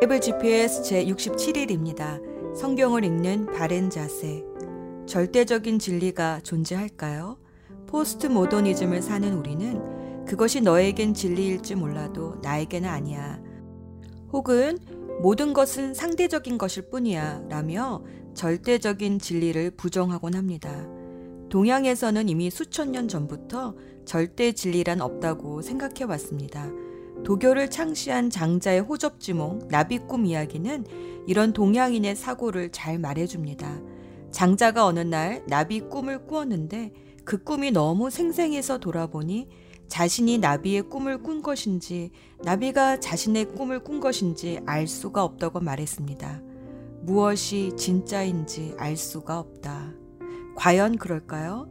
바이블 GPS 제67일입니다. 성경을 읽는 바른 자세. 절대적인 진리가 존재할까요? 포스트 모더니즘을 사는 우리는 그것이 너에겐 진리일지 몰라도 나에게는 아니야. 혹은 모든 것은 상대적인 것일 뿐이야 라며 절대적인 진리를 부정하곤 합니다. 동양에서는 이미 수천 년 전부터 절대 진리란 없다고 생각해 왔습니다. 도교를 창시한 장자의 호접지몽 나비꿈 이야기는 이런 동양인의 사고를 잘 말해줍니다. 장자가 어느 날 나비 꿈을 꾸었는데 그 꿈이 너무 생생해서 돌아보니 자신이 나비의 꿈을 꾼 것인지 나비가 자신의 꿈을 꾼 것인지 알 수가 없다고 말했습니다. 무엇이 진짜인지 알 수가 없다. 과연 그럴까요?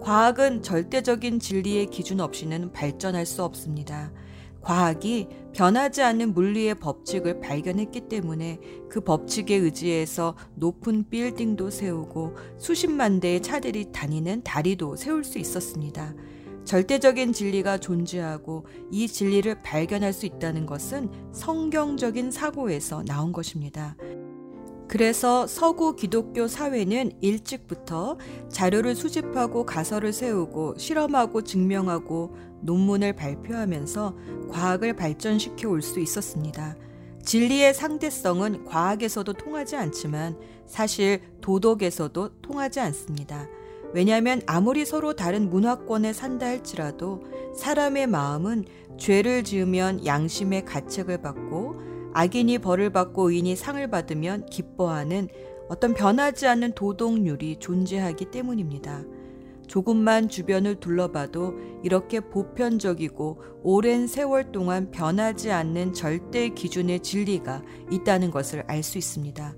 과학은 절대적인 진리의 기준 없이는 발전할 수 없습니다. 과학이 변하지 않는 물리의 법칙을 발견했기 때문에 그 법칙에 의지해서 높은 빌딩도 세우고 수십만 대의 차들이 다니는 다리도 세울 수 있었습니다. 절대적인 진리가 존재하고 이 진리를 발견할 수 있다는 것은 성경적인 사고에서 나온 것입니다. 그래서 서구 기독교 사회는 일찍부터 자료를 수집하고 가설을 세우고 실험하고 증명하고 논문을 발표하면서 과학을 발전시켜 올 수 있었습니다. 진리의 상대성은 과학에서도 통하지 않지만 사실 도덕에서도 통하지 않습니다. 왜냐하면 아무리 서로 다른 문화권에 산다 할지라도 사람의 마음은 죄를 지으면 양심의 가책을 받고 악인이 벌을 받고 의인이 상을 받으면 기뻐하는 어떤 변하지 않는 도덕률이 존재하기 때문입니다. 조금만 주변을 둘러봐도 이렇게 보편적이고 오랜 세월 동안 변하지 않는 절대 기준의 진리가 있다는 것을 알 수 있습니다.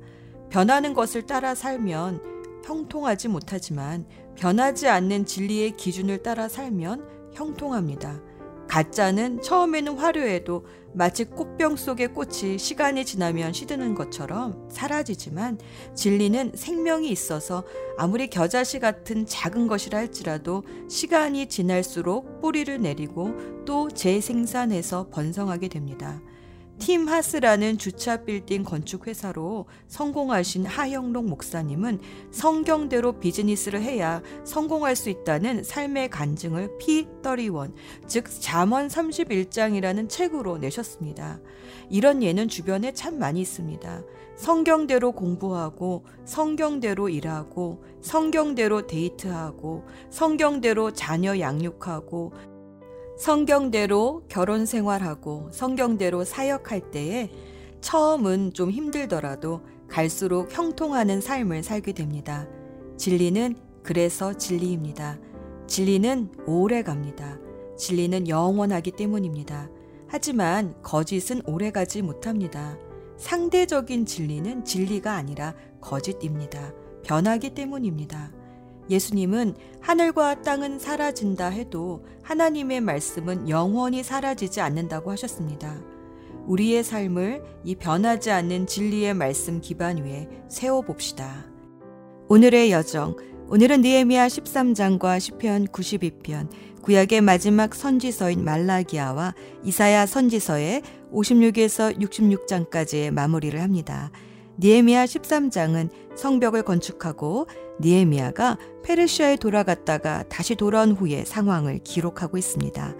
변하는 것을 따라 살면 형통하지 못하지만 변하지 않는 진리의 기준을 따라 살면 형통합니다. 가짜는 처음에는 화려해도 마치 꽃병 속의 꽃이 시간이 지나면 시드는 것처럼 사라지지만 진리는 생명이 있어서 아무리 겨자씨 같은 작은 것이라 할지라도 시간이 지날수록 뿌리를 내리고 또 재생산해서 번성하게 됩니다. 팀 하스라는 주차 빌딩 건축 회사로 성공하신 하영록 목사님은 성경대로 비즈니스를 해야 성공할 수 있다는 삶의 간증을 P31, 즉 잠언 31장이라는 책으로 내셨습니다. 이런 예는 주변에 참 많이 있습니다. 성경대로 공부하고 성경대로 일하고 성경대로 데이트하고 성경대로 자녀 양육하고 성경대로 결혼 생활하고 성경대로 사역할 때에 처음은 좀 힘들더라도 갈수록 형통하는 삶을 살게 됩니다. 진리는 그래서 진리입니다. 진리는 오래 갑니다. 진리는 영원하기 때문입니다. 하지만 거짓은 오래 가지 못합니다. 상대적인 진리는 진리가 아니라 거짓입니다. 변하기 때문입니다. 예수님은 하늘과 땅은 사라진다 해도 하나님의 말씀은 영원히 사라지지 않는다고 하셨습니다. 우리의 삶을 이 변하지 않는 진리의 말씀 기반 위에 세워 봅시다. 오늘의 여정, 오늘은 니에미아 13장과 시편 92편, 구약의 마지막 선지서인 말라기아와 이사야 선지서의 56에서 66장까지의 마무리를 합니다. 니에미아 13장은 성벽을 건축하고 니에미아가 페르시아에 돌아갔다가 다시 돌아온 후의 상황을 기록하고 있습니다.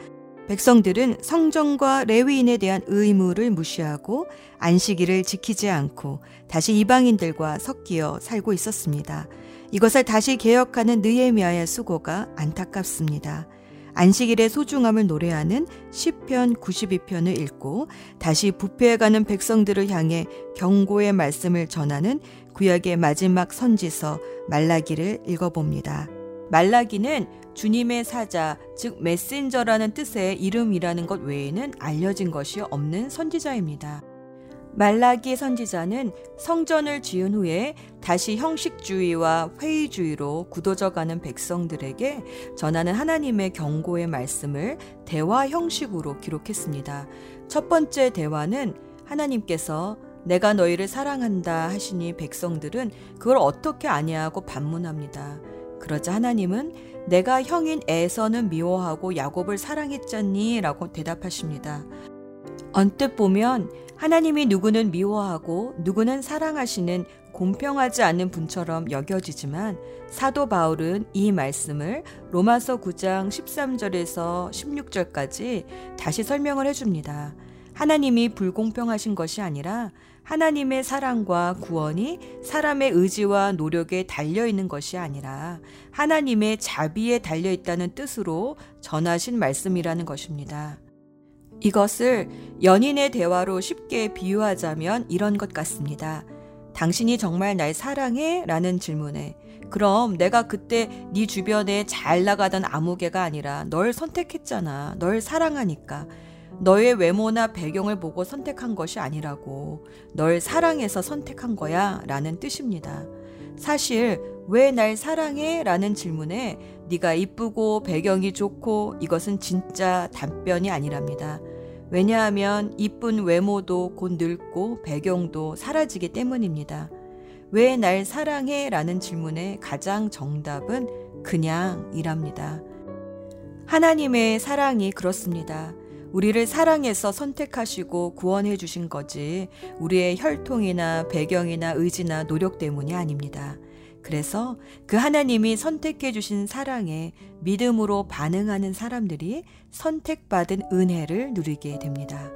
백성들은 성전과 레위인에 대한 의무를 무시하고 안식일을 지키지 않고 다시 이방인들과 섞여 살고 있었습니다. 이것을 다시 개혁하는 느에미아의 수고가 안타깝습니다. 안식일의 소중함을 노래하는 시편 92편을 읽고 다시 부패해가는 백성들을 향해 경고의 말씀을 전하는 구약의 마지막 선지서 말라기를 읽어봅니다. 말라기는 주님의 사자, 즉 메신저라는 뜻의 이름이라는 것 외에는 알려진 것이 없는 선지자입니다. 말라기 선지자는 성전을 지은 후에 다시 형식주의와 회의주의로 굳어져가는 백성들에게 전하는 하나님의 경고의 말씀을 대화 형식으로 기록했습니다. 첫 번째 대화는 하나님께서 내가 너희를 사랑한다 하시니 백성들은 그걸 어떻게 아냐고 반문합니다. 그러자 하나님은 내가 형인 에서는 미워하고 야곱을 사랑했잖니 라고 대답하십니다. 언뜻 보면 하나님이 누구는 미워하고 누구는 사랑하시는 공평하지 않은 분처럼 여겨지지만 사도 바울은 이 말씀을 로마서 9장 13절에서 16절까지 다시 설명을 해줍니다. 하나님이 불공평하신 것이 아니라 하나님의 사랑과 구원이 사람의 의지와 노력에 달려 있는 것이 아니라 하나님의 자비에 달려 있다는 뜻으로 전하신 말씀이라는 것입니다. 이것을 연인의 대화로 쉽게 비유하자면 이런 것 같습니다. 당신이 정말 날 사랑해? 라는 질문에 그럼 내가 그때 네 주변에 잘 나가던 아무개가 아니라 널 선택했잖아. 널 사랑하니까. 너의 외모나 배경을 보고 선택한 것이 아니라고. 널 사랑해서 선택한 거야. 라는 뜻입니다. 사실 왜 날 사랑해? 라는 질문에 네가 이쁘고 배경이 좋고 이것은 진짜 답변이 아니랍니다. 왜냐하면 이쁜 외모도 곧 늙고 배경도 사라지기 때문입니다. 왜 날 사랑해? 라는 질문의 가장 정답은 그냥이랍니다. 하나님의 사랑이 그렇습니다. 우리를 사랑해서 선택하시고 구원해 주신 거지 우리의 혈통이나 배경이나 의지나 노력 때문이 아닙니다. 그래서 그 하나님이 선택해 주신 사랑에 믿음으로 반응하는 사람들이 선택받은 은혜를 누리게 됩니다.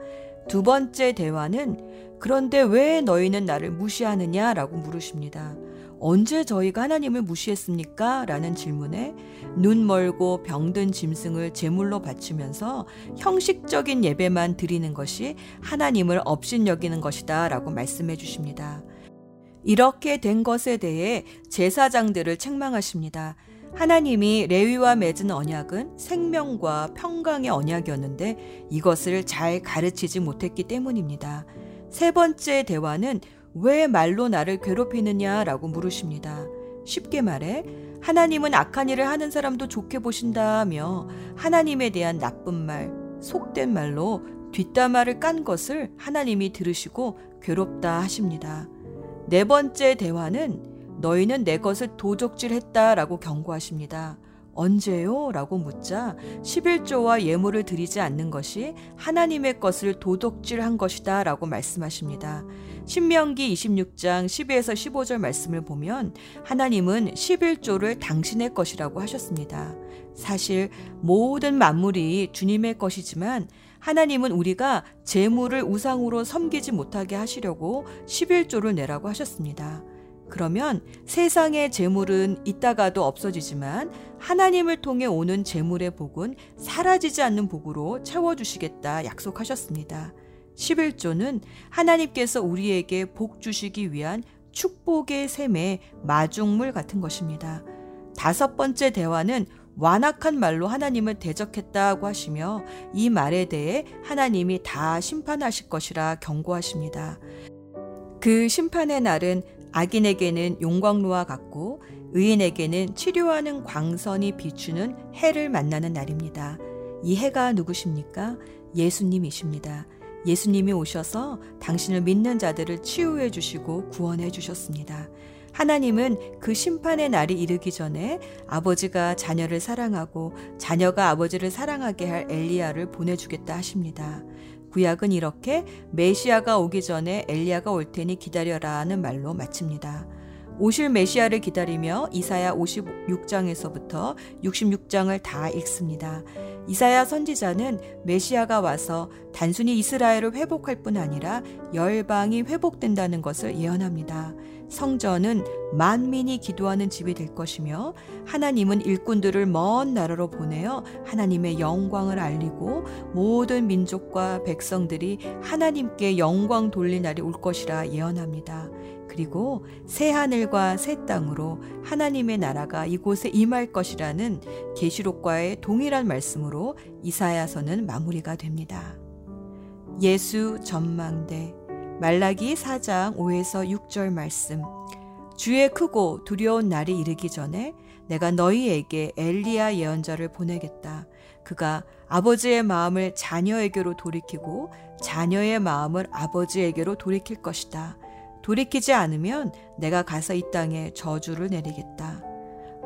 두 번째 대화는 그런데 왜 너희는 나를 무시하느냐 라고 물으십니다. 언제 저희가 하나님을 무시했습니까? 라는 질문에 눈 멀고 병든 짐승을 제물로 바치면서 형식적인 예배만 드리는 것이 하나님을 업신여기는 것이다 라고 말씀해 주십니다. 이렇게 된 것에 대해 제사장들을 책망하십니다. 하나님이 레위와 맺은 언약은 생명과 평강의 언약이었는데 이것을 잘 가르치지 못했기 때문입니다. 세 번째 대화는 왜 말로 나를 괴롭히느냐라고 물으십니다. 쉽게 말해 하나님은 악한 일을 하는 사람도 좋게 보신다며 하나님에 대한 나쁜 말, 속된 말로 뒷담화를 깐 것을 하나님이 들으시고 괴롭다 하십니다. 네 번째 대화는 너희는 내 것을 도적질 했다라고 경고하십니다. 언제요? 라고 묻자 11조와 예물을 드리지 않는 것이 하나님의 것을 도둑질한 것이다 라고 말씀하십니다. 신명기 26장 12에서 15절 말씀을 보면 하나님은 11조를 당신의 것이라고 하셨습니다. 사실 모든 만물이 주님의 것이지만 하나님은 우리가 재물을 우상으로 섬기지 못하게 하시려고 11조를 내라고 하셨습니다. 그러면 세상의 재물은 있다가도 없어지지만 하나님을 통해 오는 재물의 복은 사라지지 않는 복으로 채워주시겠다 약속하셨습니다. 11조는 하나님께서 우리에게 복 주시기 위한 축복의 셈의 마중물 같은 것입니다. 다섯 번째 대화는 완악한 말로 하나님을 대적했다고 하시며 이 말에 대해 하나님이 다 심판하실 것이라 경고하십니다. 그 심판의 날은 악인에게는 용광로와 같고 의인에게는 치료하는 광선이 비추는 해를 만나는 날입니다. 이 해가 누구십니까? 예수님이십니다. 예수님이 오셔서 당신을 믿는 자들을 치유해 주시고 구원해 주셨습니다. 하나님은 그 심판의 날이 이르기 전에 아버지가 자녀를 사랑하고 자녀가 아버지를 사랑하게 할 엘리야를 보내주겠다 하십니다. 구약은 이렇게 메시아가 오기 전에 엘리야가 올 테니 기다려라는 말로 마칩니다. 오실 메시아를 기다리며 이사야 56장에서부터 66장을 다 읽습니다. 이사야 선지자는 메시아가 와서 단순히 이스라엘을 회복할 뿐 아니라 열방이 회복된다는 것을 예언합니다. 성전은 만민이 기도하는 집이 될 것이며 하나님은 일꾼들을 먼 나라로 보내어 하나님의 영광을 알리고 모든 민족과 백성들이 하나님께 영광 돌릴 날이 올 것이라 예언합니다. 그리고 새 하늘과 새 땅으로 하나님의 나라가 이곳에 임할 것이라는 계시록과의 동일한 말씀으로 이사야서는 마무리가 됩니다. 예수 전망대 말라기 4장 5에서 6절 말씀. 주의 크고 두려운 날이 이르기 전에 내가 너희에게 엘리야 예언자를 보내겠다. 그가 아버지의 마음을 자녀에게로 돌이키고 자녀의 마음을 아버지에게로 돌이킬 것이다. 돌이키지 않으면 내가 가서 이 땅에 저주를 내리겠다.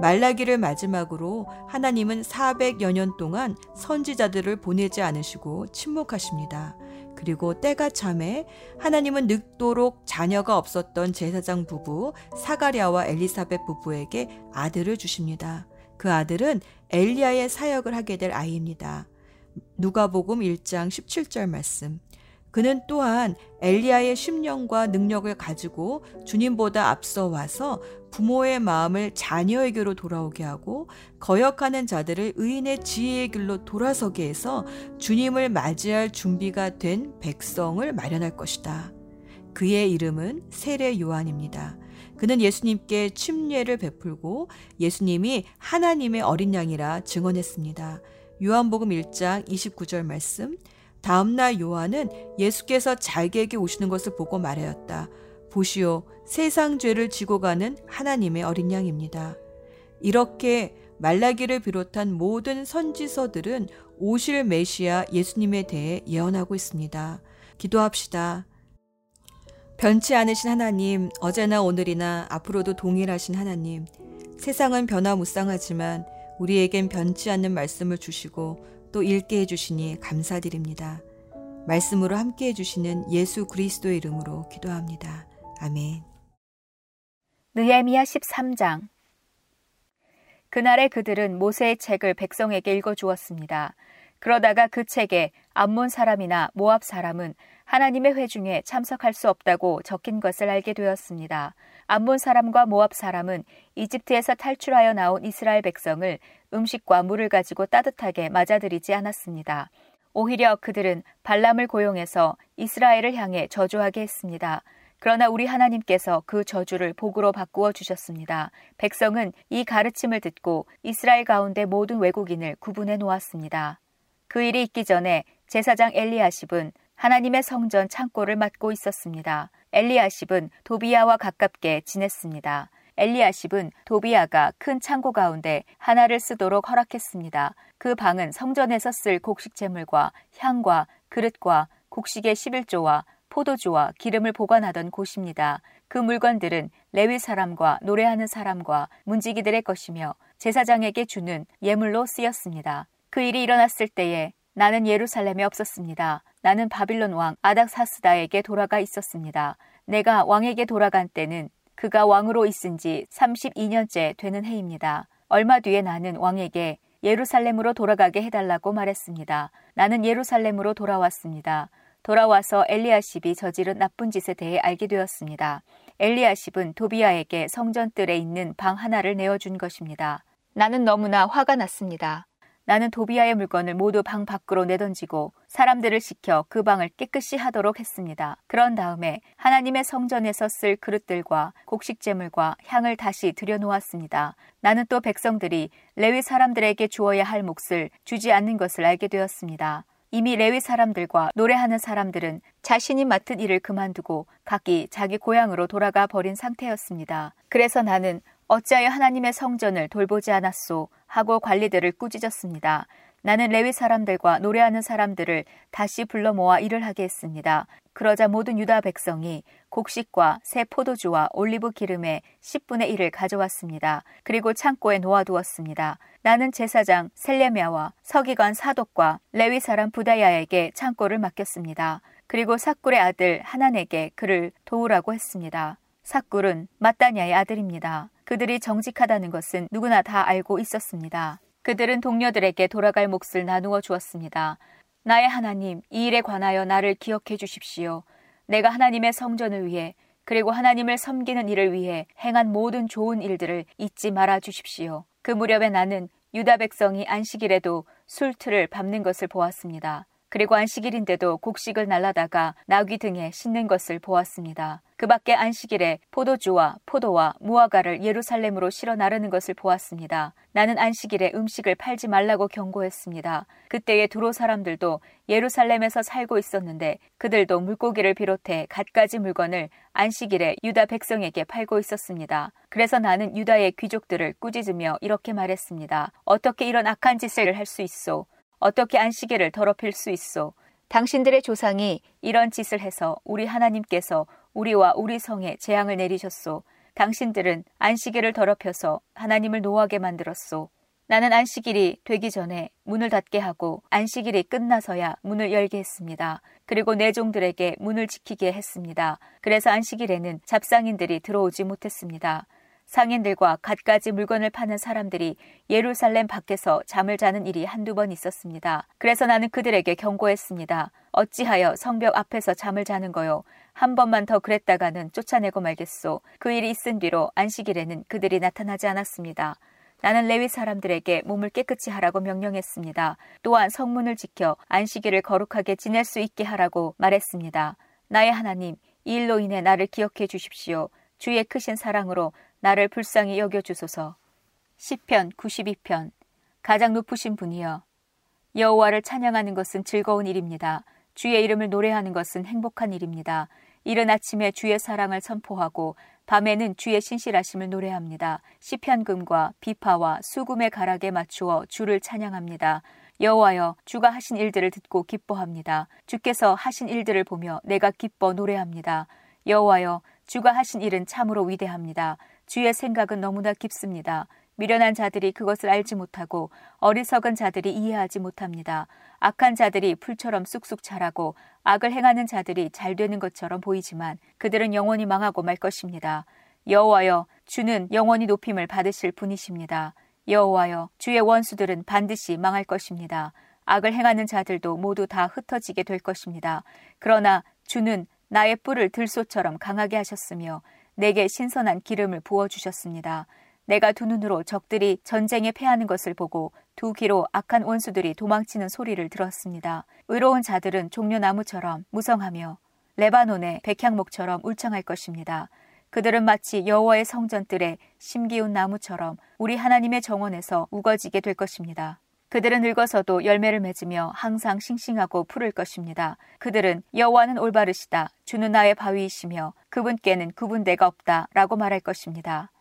말라기를 마지막으로 하나님은 400여 년 동안 선지자들을 보내지 않으시고 침묵하십니다. 그리고 때가 참에 하나님은 늙도록 자녀가 없었던 제사장 부부 사가랴와 엘리사벳 부부에게 아들을 주십니다. 그 아들은 엘리야의 사역을 하게 될 아이입니다. 누가복음 1장 17절 말씀. 그는 또한 엘리야의 심령과 능력을 가지고 주님보다 앞서 와서 부모의 마음을 자녀에게로 돌아오게 하고 거역하는 자들을 의인의 지혜의 길로 돌아서게 해서 주님을 맞이할 준비가 된 백성을 마련할 것이다. 그의 이름은 세례 요한입니다. 그는 예수님께 침례를 베풀고 예수님이 하나님의 어린 양이라 증언했습니다. 요한복음 1장 29절 말씀 다음날 요한은 예수께서 자기에게 오시는 것을 보고 말하였다. 보시오, 세상 죄를 지고 가는 하나님의 어린 양입니다. 이렇게 말라기를 비롯한 모든 선지서들은 오실 메시아 예수님에 대해 예언하고 있습니다. 기도합시다. 변치 않으신 하나님, 어제나 오늘이나 앞으로도 동일하신 하나님, 세상은 변화무쌍하지만 우리에겐 변치 않는 말씀을 주시고 또 읽게 해주시니 감사드립니다. 말씀으로 함께 해주시는 예수 그리스도의 이름으로 기도합니다. 아멘. 느헤미야 13장 그날에 그들은 모세의 책을 백성에게 읽어 주었습니다. 그러다가 그 책에 암몬 사람이나 모압 사람은 하나님의 회중에 참석할 수 없다고 적힌 것을 알게 되었습니다. 암몬 사람과 모압 사람은 이집트에서 탈출하여 나온 이스라엘 백성을 음식과 물을 가지고 따뜻하게 맞아들이지 않았습니다. 오히려 그들은 발람을 고용해서 이스라엘을 향해 저주하게 했습니다. 그러나 우리 하나님께서 그 저주를 복으로 바꾸어 주셨습니다. 백성은 이 가르침을 듣고 이스라엘 가운데 모든 외국인을 구분해 놓았습니다. 그 일이 있기 전에 제사장 엘리아십은 하나님의 성전 창고를 맡고 있었습니다. 엘리아십은 도비야와 가깝게 지냈습니다. 엘리아십은 도비야가 큰 창고 가운데 하나를 쓰도록 허락했습니다. 그 방은 성전에서 쓸 곡식 재물과 향과 그릇과 곡식의 11조와 포도주와 기름을 보관하던 곳입니다. 그 물건들은 레위 사람과 노래하는 사람과 문지기들의 것이며 제사장에게 주는 예물로 쓰였습니다. 그 일이 일어났을 때에 나는 예루살렘에 없었습니다. 나는 바빌론 왕 아닥사스다에게 돌아가 있었습니다. 내가 왕에게 돌아간 때는 그가 왕으로 있은 지 32년째 되는 해입니다. 얼마 뒤에 나는 왕에게 예루살렘으로 돌아가게 해달라고 말했습니다. 나는 예루살렘으로 돌아왔습니다. 돌아와서 엘리아십이 저지른 나쁜 짓에 대해 알게 되었습니다. 엘리아십은 도비아에게 성전 뜰에 있는 방 하나를 내어준 것입니다. 나는 너무나 화가 났습니다. 나는 도비아의 물건을 모두 방 밖으로 내던지고 사람들을 시켜 그 방을 깨끗이 하도록 했습니다. 그런 다음에 하나님의 성전에서 쓸 그릇들과 곡식재물과 향을 다시 들여놓았습니다. 나는 또 백성들이 레위 사람들에게 주어야 할 몫을 주지 않는 것을 알게 되었습니다. 이미 레위 사람들과 노래하는 사람들은 자신이 맡은 일을 그만두고 각기 자기 고향으로 돌아가 버린 상태였습니다. 그래서 나는 어찌하여 하나님의 성전을 돌보지 않았소 하고 관리들을 꾸짖었습니다. 나는 레위 사람들과 노래하는 사람들을 다시 불러 모아 일을 하게 했습니다. 그러자 모든 유다 백성이 곡식과 새 포도주와 올리브 기름의 10분의 1을 가져왔습니다. 그리고 창고에 놓아두었습니다. 나는 제사장 셀레미아와 서기관 사독과 레위 사람 부다야에게 창고를 맡겼습니다. 그리고 사꿀의 아들 하난에게 그를 도우라고 했습니다. 사꿀은 마따냐의 아들입니다. 그들이 정직하다는 것은 누구나 다 알고 있었습니다. 그들은 동료들에게 돌아갈 몫을 나누어 주었습니다. 나의 하나님, 이 일에 관하여 나를 기억해 주십시오. 내가 하나님의 성전을 위해 그리고 하나님을 섬기는 일을 위해 행한 모든 좋은 일들을 잊지 말아 주십시오. 그 무렵에 나는 유다 백성이 안식일에도 술틀을 밟는 것을 보았습니다. 그리고 안식일인데도 곡식을 날라다가 나귀 등에 싣는 것을 보았습니다. 그 밖에 안식일에 포도주와 포도와 무화과를 예루살렘으로 실어 나르는 것을 보았습니다. 나는 안식일에 음식을 팔지 말라고 경고했습니다. 그때의 두로 사람들도 예루살렘에서 살고 있었는데 그들도 물고기를 비롯해 갖가지 물건을 안식일에 유다 백성에게 팔고 있었습니다. 그래서 나는 유다의 귀족들을 꾸짖으며 이렇게 말했습니다. 어떻게 이런 악한 짓을 할 수 있소? 어떻게 안식일을 더럽힐 수 있소? 당신들의 조상이 이런 짓을 해서 우리 하나님께서 우리와 우리 성에 재앙을 내리셨소. 당신들은 안식일을 더럽혀서 하나님을 노하게 만들었소. 나는 안식일이 되기 전에 문을 닫게 하고 안식일이 끝나서야 문을 열게 했습니다. 그리고 내 종들에게 문을 지키게 했습니다. 그래서 안식일에는 잡상인들이 들어오지 못했습니다. 상인들과 갖가지 물건을 파는 사람들이 예루살렘 밖에서 잠을 자는 일이 한두 번 있었습니다. 그래서 나는 그들에게 경고했습니다. 어찌하여 성벽 앞에서 잠을 자는 거요? 한 번만 더 그랬다가는 쫓아내고 말겠소. 그 일이 있은 뒤로 안식일에는 그들이 나타나지 않았습니다. 나는 레위 사람들에게 몸을 깨끗이 하라고 명령했습니다. 또한 성문을 지켜 안식일을 거룩하게 지낼 수 있게 하라고 말했습니다. 나의 하나님, 이 일로 인해 나를 기억해 주십시오. 주의 크신 사랑으로 나를 불쌍히 여겨 주소서. 시편 92편 가장 높으신 분이여 여호와를 찬양하는 것은 즐거운 일입니다. 주의 이름을 노래하는 것은 행복한 일입니다. 이른 아침에 주의 사랑을 선포하고 밤에는 주의 신실하심을 노래합니다. 시편금과 비파와 수금의 가락에 맞추어 주를 찬양합니다. 여호와여 주가 하신 일들을 듣고 기뻐합니다. 주께서 하신 일들을 보며 내가 기뻐 노래합니다. 여호와여 주가 하신 일은 참으로 위대합니다. 주의 생각은 너무나 깊습니다. 미련한 자들이 그것을 알지 못하고 어리석은 자들이 이해하지 못합니다. 악한 자들이 풀처럼 쑥쑥 자라고 악을 행하는 자들이 잘 되는 것처럼 보이지만 그들은 영원히 망하고 말 것입니다. 여호와여 주는 영원히 높임을 받으실 분이십니다. 여호와여 주의 원수들은 반드시 망할 것입니다. 악을 행하는 자들도 모두 다 흩어지게 될 것입니다. 그러나 주는 나의 뿔을 들소처럼 강하게 하셨으며 내게 신선한 기름을 부어 주셨습니다. 내가 두 눈으로 적들이 전쟁에 패하는 것을 보고 두 귀로 악한 원수들이 도망치는 소리를 들었습니다. 의로운 자들은 종려나무처럼 무성하며 레바논의 백향목처럼 울창할 것입니다. 그들은 마치 여호와의 성전들의 심기운 나무처럼 우리 하나님의 정원에서 우거지게 될 것입니다. 그들은 늙어서도 열매를 맺으며 항상 싱싱하고 푸를 것입니다. 그들은 여호와는 올바르시다. 주는 나의 바위이시며 그분께는 구분대가 없다라고 말할 것입니다.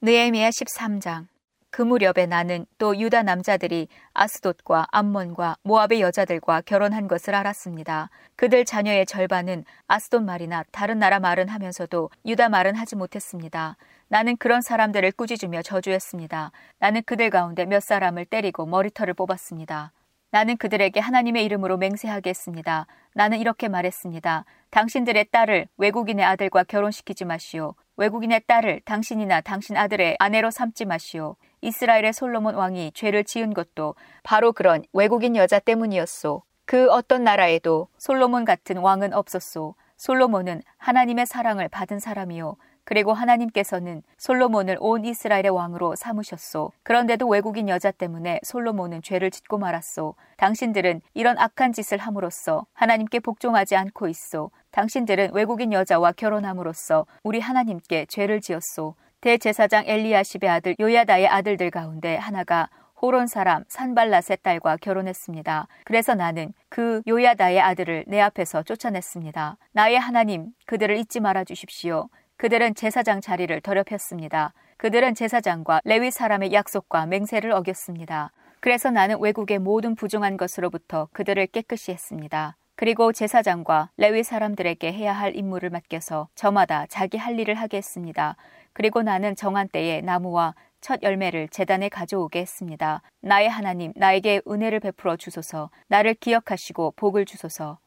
느에미야 13장 그 무렵에 나는 또 유다 남자들이 아스돗과 암몬과 모압의 여자들과 결혼한 것을 알았습니다. 그들 자녀의 절반은 아스돗 말이나 다른 나라 말은 하면서도 유다 말은 하지 못했습니다. 나는 그런 사람들을 꾸짖으며 저주했습니다. 나는 그들 가운데 몇 사람을 때리고 머리털을 뽑았습니다. 나는 그들에게 하나님의 이름으로 맹세하게 했습니다. 나는 이렇게 말했습니다. 당신들의 딸을 외국인의 아들과 결혼시키지 마시오. 외국인의 딸을 당신이나 당신 아들의 아내로 삼지 마시오. 이스라엘의 솔로몬 왕이 죄를 지은 것도 바로 그런 외국인 여자 때문이었소. 그 어떤 나라에도 솔로몬 같은 왕은 없었소. 솔로몬은 하나님의 사랑을 받은 사람이요. 그리고 하나님께서는 솔로몬을 온 이스라엘의 왕으로 삼으셨소. 그런데도 외국인 여자 때문에 솔로몬은 죄를 짓고 말았소. 당신들은 이런 악한 짓을 함으로써 하나님께 복종하지 않고 있소. 당신들은 외국인 여자와 결혼함으로써 우리 하나님께 죄를 지었소. 대제사장 엘리야십의 아들 요야다의 아들들 가운데 하나가 호론 사람 산발랏의 딸과 결혼했습니다. 그래서 나는 그 요야다의 아들을 내 앞에서 쫓아냈습니다. 나의 하나님, 그들을 잊지 말아 주십시오. 그들은 제사장 자리를 더럽혔습니다. 그들은 제사장과 레위 사람의 약속과 맹세를 어겼습니다. 그래서 나는 외국의 모든 부정한 것으로부터 그들을 깨끗이 했습니다. 그리고 제사장과 레위 사람들에게 해야 할 임무를 맡겨서 저마다 자기 할 일을 하게 했습니다. 그리고 나는 정한 때에 나무와 첫 열매를 재단에 가져오게 했습니다. 나의 하나님, 나에게 은혜를 베풀어 주소서, 나를 기억하시고 복을 주소서.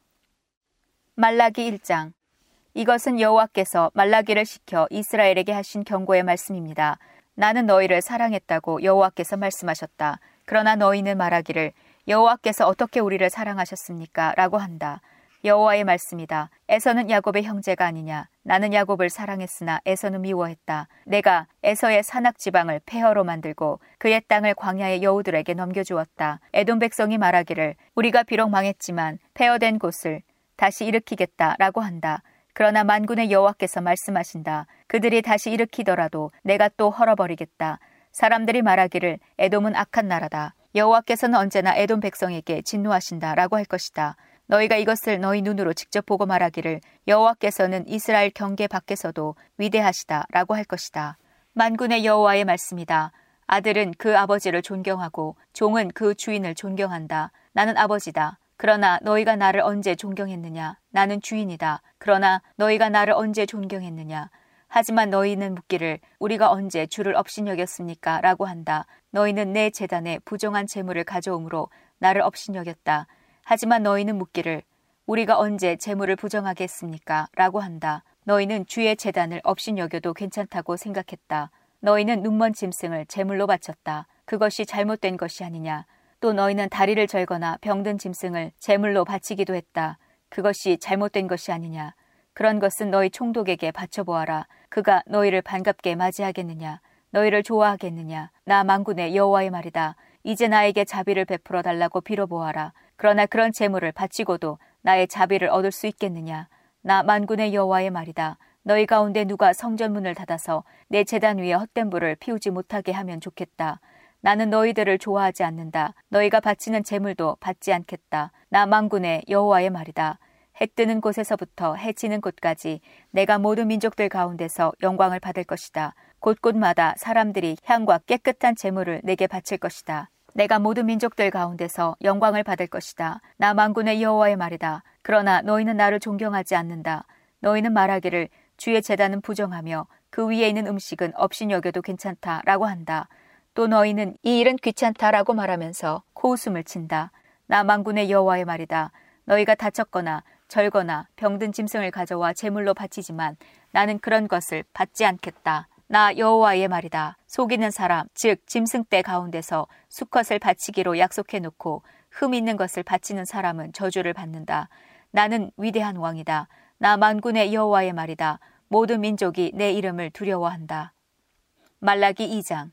말라기 1장 이것은 여호와께서 말라기를 시켜 이스라엘에게 하신 경고의 말씀입니다. 나는 너희를 사랑했다고 여호와께서 말씀하셨다. 그러나 너희는 말하기를 여호와께서 어떻게 우리를 사랑하셨습니까? 라고 한다. 여호와의 말씀이다. 에서는 야곱의 형제가 아니냐. 나는 야곱을 사랑했으나 에서는 미워했다. 내가 에서의 산악 지방을 폐허로 만들고 그의 땅을 광야의 여우들에게 넘겨주었다. 에돔 백성이 말하기를 우리가 비록 망했지만 폐허된 곳을 다시 일으키겠다라고 한다. 그러나 만군의 여호와께서 말씀하신다. 그들이 다시 일으키더라도 내가 또 헐어버리겠다. 사람들이 말하기를 에돔은 악한 나라다. 여호와께서는 언제나 에돔 백성에게 진노하신다라고 할 것이다. 너희가 이것을 너희 눈으로 직접 보고 말하기를 여호와께서는 이스라엘 경계 밖에서도 위대하시다라고 할 것이다. 만군의 여호와의 말씀이다. 아들은 그 아버지를 존경하고 종은 그 주인을 존경한다. 나는 아버지다. 그러나 너희가 나를 언제 존경했느냐? 나는 주인이다. 그러나 너희가 나를 언제 존경했느냐? 하지만 너희는 묻기를 우리가 언제 주를 업신여겼습니까? 라고 한다. 너희는 내 재단에 부정한 재물을 가져오므로 나를 업신여겼다. 하지만 너희는 묻기를 우리가 언제 재물을 부정하겠습니까? 라고 한다. 너희는 주의 재단을 업신여겨도 괜찮다고 생각했다. 너희는 눈먼 짐승을 재물로 바쳤다. 그것이 잘못된 것이 아니냐. 또 너희는 다리를 절거나 병든 짐승을 재물로 바치기도 했다. 그것이 잘못된 것이 아니냐. 그런 것은 너희 총독에게 바쳐보아라. 그가 너희를 반갑게 맞이하겠느냐. 너희를 좋아하겠느냐. 나 망군의 여호와의 말이다. 이제 나에게 자비를 베풀어 달라고 빌어보아라. 그러나 그런 재물을 바치고도 나의 자비를 얻을 수 있겠느냐. 나 만군의 여호와의 말이다. 너희 가운데 누가 성전문을 닫아서 내 재단 위에 헛된 불을 피우지 못하게 하면 좋겠다. 나는 너희들을 좋아하지 않는다. 너희가 바치는 재물도 받지 않겠다. 나 망군의 여호와의 말이다. 해 뜨는 곳에서부터 해 지는 곳까지 내가 모든 민족들 가운데서 영광을 받을 것이다. 곳곳마다 사람들이 향과 깨끗한 재물을 내게 바칠 것이다. 내가 모든 민족들 가운데서 영광을 받을 것이다. 나 망군의 여호와의 말이다. 그러나 너희는 나를 존경하지 않는다. 너희는 말하기를 주의 재단은 부정하며 그 위에 있는 음식은 없인 여겨도 괜찮다라고 한다. 또 너희는 이 일은 귀찮다라고 말하면서 코웃음을 친다. 나 망군의 여호와의 말이다. 너희가 다쳤거나 절거나 병든 짐승을 가져와 제물로 바치지만 나는 그런 것을 받지 않겠다. 나 여호와의 말이다. 속이는 사람, 즉 짐승 떼 가운데서 수컷을 바치기로 약속해 놓고 흠 있는 것을 바치는 사람은 저주를 받는다. 나는 위대한 왕이다. 나 만군의 여호와의 말이다. 모든 민족이 내 이름을 두려워한다. 말라기 2장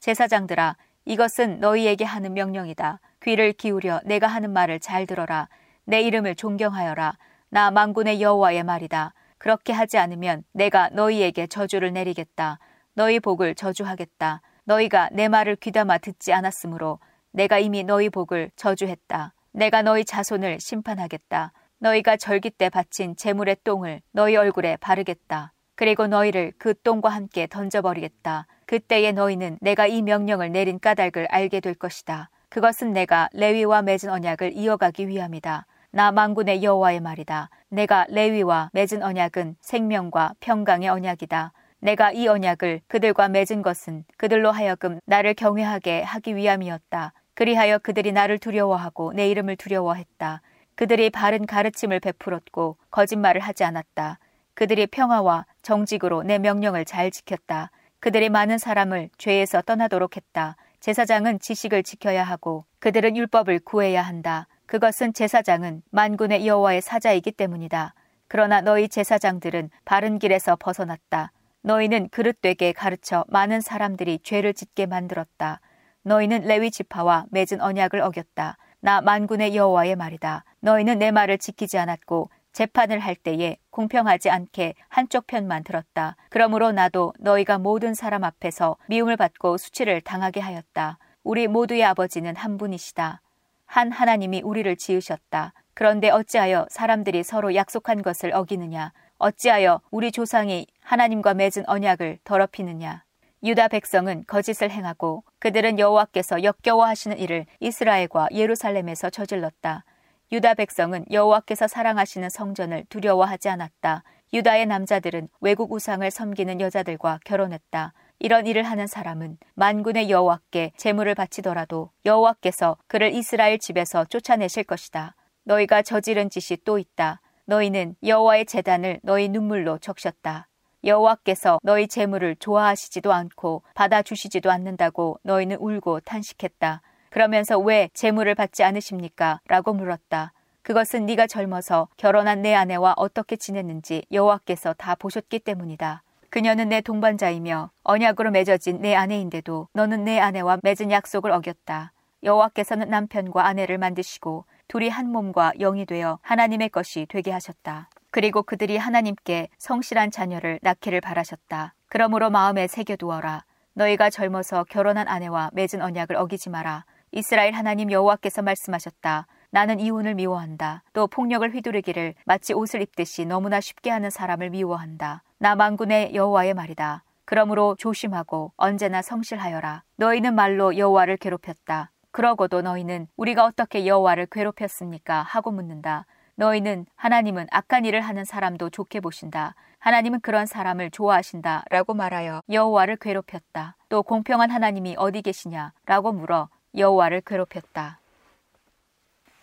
제사장들아, 이것은 너희에게 하는 명령이다. 귀를 기울여 내가 하는 말을 잘 들어라. 내 이름을 존경하여라. 나 만군의 여호와의 말이다. 그렇게 하지 않으면 내가 너희에게 저주를 내리겠다. 너희 복을 저주하겠다. 너희가 내 말을 귀담아 듣지 않았으므로 내가 이미 너희 복을 저주했다. 내가 너희 자손을 심판하겠다. 너희가 절기 때 바친 재물의 똥을 너희 얼굴에 바르겠다. 그리고 너희를 그 똥과 함께 던져버리겠다. 그때에 너희는 내가 이 명령을 내린 까닭을 알게 될 것이다. 그것은 내가 레위와 맺은 언약을 이어가기 위함이다. 나 망군의 여호와의 말이다. 내가 레위와 맺은 언약은 생명과 평강의 언약이다. 내가 이 언약을 그들과 맺은 것은 그들로 하여금 나를 경외하게 하기 위함이었다. 그리하여 그들이 나를 두려워하고 내 이름을 두려워했다. 그들이 바른 가르침을 베풀었고 거짓말을 하지 않았다. 그들이 평화와 정직으로 내 명령을 잘 지켰다. 그들이 많은 사람을 죄에서 떠나도록 했다. 제사장은 지식을 지켜야 하고 그들은 율법을 구해야 한다. 그것은 제사장은 만군의 여호와의 사자이기 때문이다. 그러나 너희 제사장들은 바른 길에서 벗어났다. 너희는 그릇되게 가르쳐 많은 사람들이 죄를 짓게 만들었다. 너희는 레위 지파와 맺은 언약을 어겼다. 나 만군의 여호와의 말이다. 너희는 내 말을 지키지 않았고 재판을 할 때에 공평하지 않게 한쪽 편만 들었다. 그러므로 나도 너희가 모든 사람 앞에서 미움을 받고 수치를 당하게 하였다. 우리 모두의 아버지는 한 분이시다. 한 하나님이 우리를 지으셨다. 그런데 어찌하여 사람들이 서로 약속한 것을 어기느냐? 어찌하여 우리 조상이 하나님과 맺은 언약을 더럽히느냐? 유다 백성은 거짓을 행하고 그들은 여호와께서 역겨워하시는 일을 이스라엘과 예루살렘에서 저질렀다. 유다 백성은 여호와께서 사랑하시는 성전을 두려워하지 않았다. 유다의 남자들은 외국 우상을 섬기는 여자들과 결혼했다. 이런 일을 하는 사람은 만군의 여호와께 재물을 바치더라도 여호와께서 그를 이스라엘 집에서 쫓아내실 것이다. 너희가 저지른 짓이 또 있다. 너희는 여호와의 재단을 너희 눈물로 적셨다. 여호와께서 너희 재물을 좋아하시지도 않고 받아 주시지도 않는다고 너희는 울고 탄식했다. 그러면서 왜 재물을 받지 않으십니까? 라고 물었다. 그것은 네가 젊어서 결혼한 내 아내와 어떻게 지냈는지 여호와께서 다 보셨기 때문이다. 그녀는 내 동반자이며 언약으로 맺어진 내 아내인데도 너는 내 아내와 맺은 약속을 어겼다. 여호와께서는 남편과 아내를 만드시고 둘이 한 몸과 영이 되어 하나님의 것이 되게 하셨다. 그리고 그들이 하나님께 성실한 자녀를 낳기를 바라셨다. 그러므로 마음에 새겨두어라. 너희가 젊어서 결혼한 아내와 맺은 언약을 어기지 마라. 이스라엘 하나님 여호와께서 말씀하셨다. 나는 이혼을 미워한다. 또 폭력을 휘두르기를 마치 옷을 입듯이 너무나 쉽게 하는 사람을 미워한다. 나 만군의 여호와의 말이다. 그러므로 조심하고 언제나 성실하여라. 너희는 말로 여호와를 괴롭혔다. 그러고도 너희는 우리가 어떻게 여호와를 괴롭혔습니까? 하고 묻는다. 너희는 하나님은 악한 일을 하는 사람도 좋게 보신다. 하나님은 그런 사람을 좋아하신다. 라고 말하여 여호와를 괴롭혔다. 또 공평한 하나님이 어디 계시냐? 라고 물어 여호와를 괴롭혔다.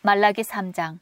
말라기 3장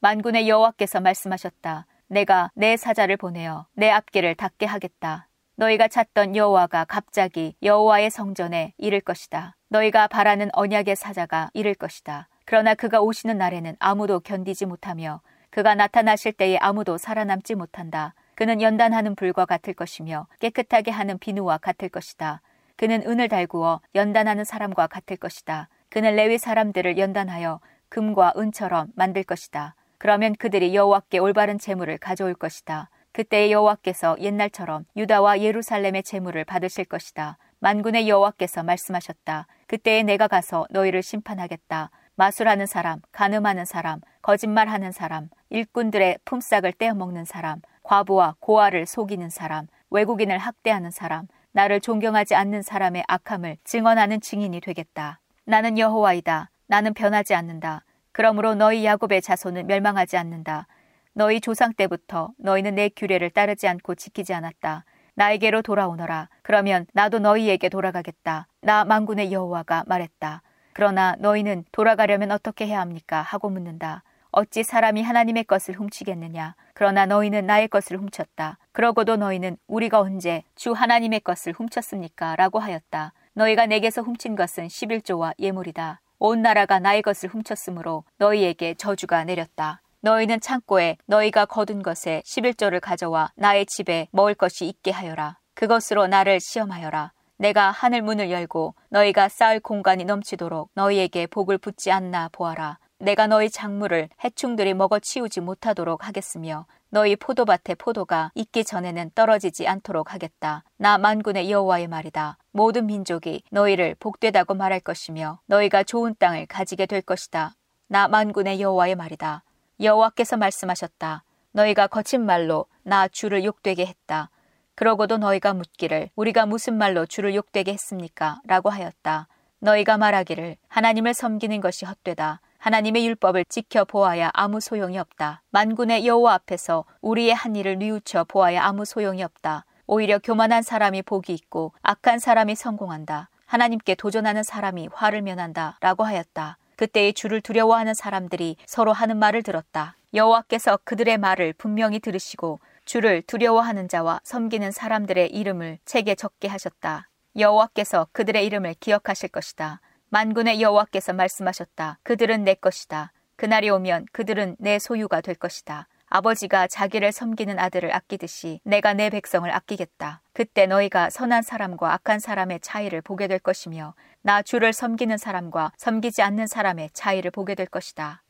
만군의 여호와께서 말씀하셨다. 내가 내 사자를 보내어 내 앞길을 닫게 하겠다. 너희가 찾던 여호와가 갑자기 여호와의 성전에 이를 것이다. 너희가 바라는 언약의 사자가 이를 것이다. 그러나 그가 오시는 날에는 아무도 견디지 못하며 그가 나타나실 때에 아무도 살아남지 못한다. 그는 연단하는 불과 같을 것이며 깨끗하게 하는 비누와 같을 것이다. 그는 은을 달구어 연단하는 사람과 같을 것이다. 그는 레위 사람들을 연단하여 금과 은처럼 만들 것이다. 그러면 그들이 여호와께 올바른 재물을 가져올 것이다. 그때 여호와께서 옛날처럼 유다와 예루살렘의 재물을 받으실 것이다. 만군의 여호와께서 말씀하셨다. 그때에 내가 가서 너희를 심판하겠다. 마술하는 사람, 가늠하는 사람, 거짓말하는 사람, 일꾼들의 품삯을 떼어먹는 사람, 과부와 고아를 속이는 사람, 외국인을 학대하는 사람, 나를 존경하지 않는 사람의 악함을 증언하는 증인이 되겠다. 나는 여호와이다. 나는 변하지 않는다. 그러므로 너희 야곱의 자손은 멸망하지 않는다. 너희 조상 때부터 너희는 내 규례를 따르지 않고 지키지 않았다. 나에게로 돌아오너라. 그러면 나도 너희에게 돌아가겠다. 나 망군의 여호와가 말했다. 그러나 너희는 돌아가려면 어떻게 해야 합니까? 하고 묻는다. 어찌 사람이 하나님의 것을 훔치겠느냐? 그러나 너희는 나의 것을 훔쳤다. 그러고도 너희는 우리가 언제 주 하나님의 것을 훔쳤습니까? 라고 하였다. 너희가 내게서 훔친 것은 11조와 예물이다. 온 나라가 나의 것을 훔쳤으므로 너희에게 저주가 내렸다. 너희는 창고에 너희가 거둔 것에 11조를 가져와 나의 집에 먹을 것이 있게 하여라. 그것으로 나를 시험하여라. 내가 하늘 문을 열고 너희가 쌓을 공간이 넘치도록 너희에게 복을 붓지 않나 보아라. 내가 너희 작물을 해충들이 먹어 치우지 못하도록 하겠으며 너희 포도밭에 포도가 있기 전에는 떨어지지 않도록 하겠다. 나 만군의 여호와의 말이다. 모든 민족이 너희를 복되다고 말할 것이며 너희가 좋은 땅을 가지게 될 것이다. 나 만군의 여호와의 말이다. 여호와께서 말씀하셨다. 너희가 거친 말로 나 주를 욕되게 했다. 그러고도 너희가 묻기를 우리가 무슨 말로 주를 욕되게 했습니까? 라고 하였다. 너희가 말하기를 하나님을 섬기는 것이 헛되다. 하나님의 율법을 지켜 보아야 아무 소용이 없다. 만군의 여호와 앞에서 우리의 한 일을 뉘우쳐 보아야 아무 소용이 없다. 오히려 교만한 사람이 복이 있고 악한 사람이 성공한다. 하나님께 도전하는 사람이 화를 면한다. 라고 하였다. 그때의 주를 두려워하는 사람들이 서로 하는 말을 들었다. 여호와께서 그들의 말을 분명히 들으시고 주를 두려워하는 자와 섬기는 사람들의 이름을 책에 적게 하셨다. 여호와께서 그들의 이름을 기억하실 것이다. 만군의 여호와께서 말씀하셨다. 그들은 내 것이다. 그날이 오면 그들은 내 소유가 될 것이다. 아버지가 자기를 섬기는 아들을 아끼듯이 내가 내 백성을 아끼겠다. 그때 너희가 선한 사람과 악한 사람의 차이를 보게 될 것이며 나 주를 섬기는 사람과 섬기지 않는 사람의 차이를 보게 될 것이다.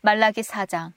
말라기 4장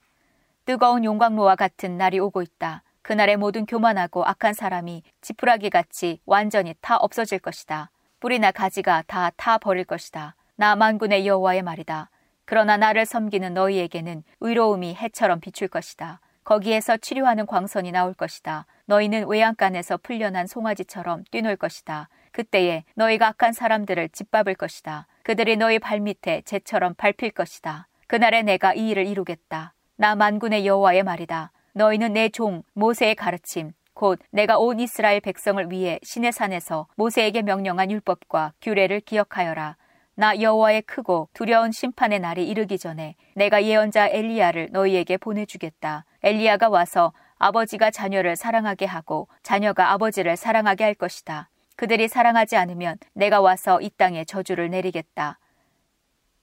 뜨거운 용광로와 같은 날이 오고 있다. 그날의 모든 교만하고 악한 사람이 지푸라기 같이 완전히 타 없어질 것이다. 뿌리나 가지가 다 타 버릴 것이다. 나 만군의 여호와의 말이다. 그러나 나를 섬기는 너희에게는 의로움이 해처럼 비출 것이다. 거기에서 치료하는 광선이 나올 것이다. 너희는 외양간에서 풀려난 송아지처럼 뛰놀 것이다. 그때에 너희가 악한 사람들을 짓밟을 것이다. 그들이 너희 발밑에 재처럼 밟힐 것이다. 그날에 내가 이 일을 이루겠다. 나 만군의 여호와의 말이다. 너희는 내 종 모세의 가르침 곧 내가 온 이스라엘 백성을 위해 신의 산에서 모세에게 명령한 율법과 규례를 기억하여라. 나 여호와의 크고 두려운 심판의 날이 이르기 전에 내가 예언자 엘리야를 너희에게 보내주겠다. 엘리야가 와서 아버지가 자녀를 사랑하게 하고 자녀가 아버지를 사랑하게 할 것이다. 그들이 사랑하지 않으면 내가 와서 이 땅에 저주를 내리겠다.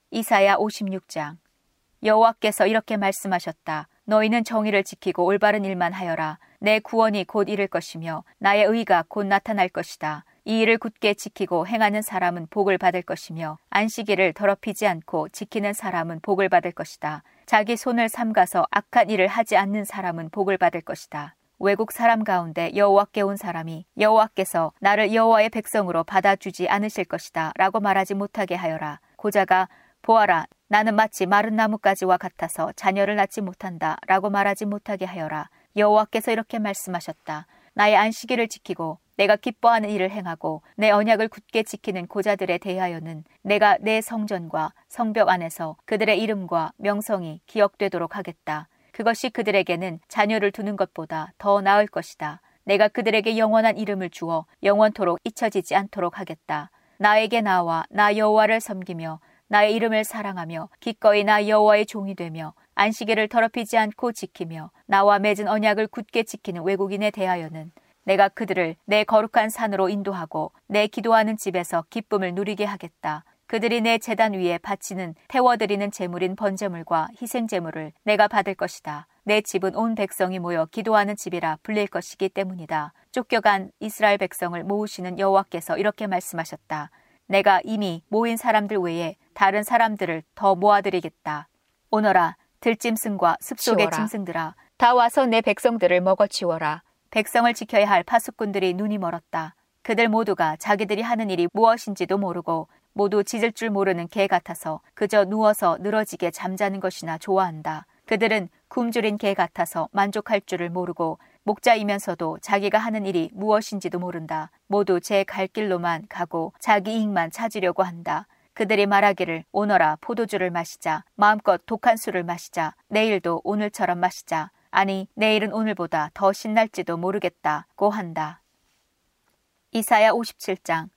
이사야 56장 여호와께서 이렇게 말씀하셨다. 너희는 정의를 지키고 올바른 일만 하여라. 내 구원이 곧 이를 것이며 나의 의가 곧 나타날 것이다. 이 일을 굳게 지키고 행하는 사람은 복을 받을 것이며 안식일을 더럽히지 않고 지키는 사람은 복을 받을 것이다. 자기 손을 삼가서 악한 일을 하지 않는 사람은 복을 받을 것이다. 외국 사람 가운데 여호와께 온 사람이 여호와께서 나를 여호와의 백성으로 받아주지 않으실 것이다 라고 말하지 못하게 하여라. 고자가 보아라 나는 마치 마른 나뭇가지와 같아서 자녀를 낳지 못한다 라고 말하지 못하게 하여라. 여호와께서 이렇게 말씀하셨다. 나의 안식일을 지키고 내가 기뻐하는 일을 행하고 내 언약을 굳게 지키는 고자들에 대하여는 내가 내 성전과 성벽 안에서 그들의 이름과 명성이 기억되도록 하겠다. 그것이 그들에게는 자녀를 두는 것보다 더 나을 것이다. 내가 그들에게 영원한 이름을 주어 영원토록 잊혀지지 않도록 하겠다. 나에게 나와 나 여호와를 섬기며 나의 이름을 사랑하며 기꺼이 나 여호와의 종이 되며 안식일을 더럽히지 않고 지키며 나와 맺은 언약을 굳게 지키는 외국인에 대하여는 내가 그들을 내 거룩한 산으로 인도하고 내 기도하는 집에서 기쁨을 누리게 하겠다. 그들이 내 재단 위에 바치는 태워드리는 제물인 번제물과 희생제물을 내가 받을 것이다. 내 집은 온 백성이 모여 기도하는 집이라 불릴 것이기 때문이다. 쫓겨간 이스라엘 백성을 모으시는 여호와께서 이렇게 말씀하셨다. 내가 이미 모인 사람들 외에 다른 사람들을 더 모아드리겠다. 오너라 들짐승과 습속의 짐승들아 다 와서 내 백성들을 먹어치워라. 백성을 지켜야 할 파수꾼들이 눈이 멀었다. 그들 모두가 자기들이 하는 일이 무엇인지도 모르고 모두 짖을 줄 모르는 개 같아서 그저 누워서 늘어지게 잠자는 것이나 좋아한다. 그들은 굶주린 개 같아서 만족할 줄을 모르고 목자이면서도 자기가 하는 일이 무엇인지도 모른다. 모두 제 갈 길로만 가고 자기 이익만 찾으려고 한다. 그들이 말하기를 오너라 포도주를 마시자 마음껏 독한 술을 마시자 내일도 오늘처럼 마시자 아니 내일은 오늘보다 더 신날지도 모르겠다고 한다. 이사야 57장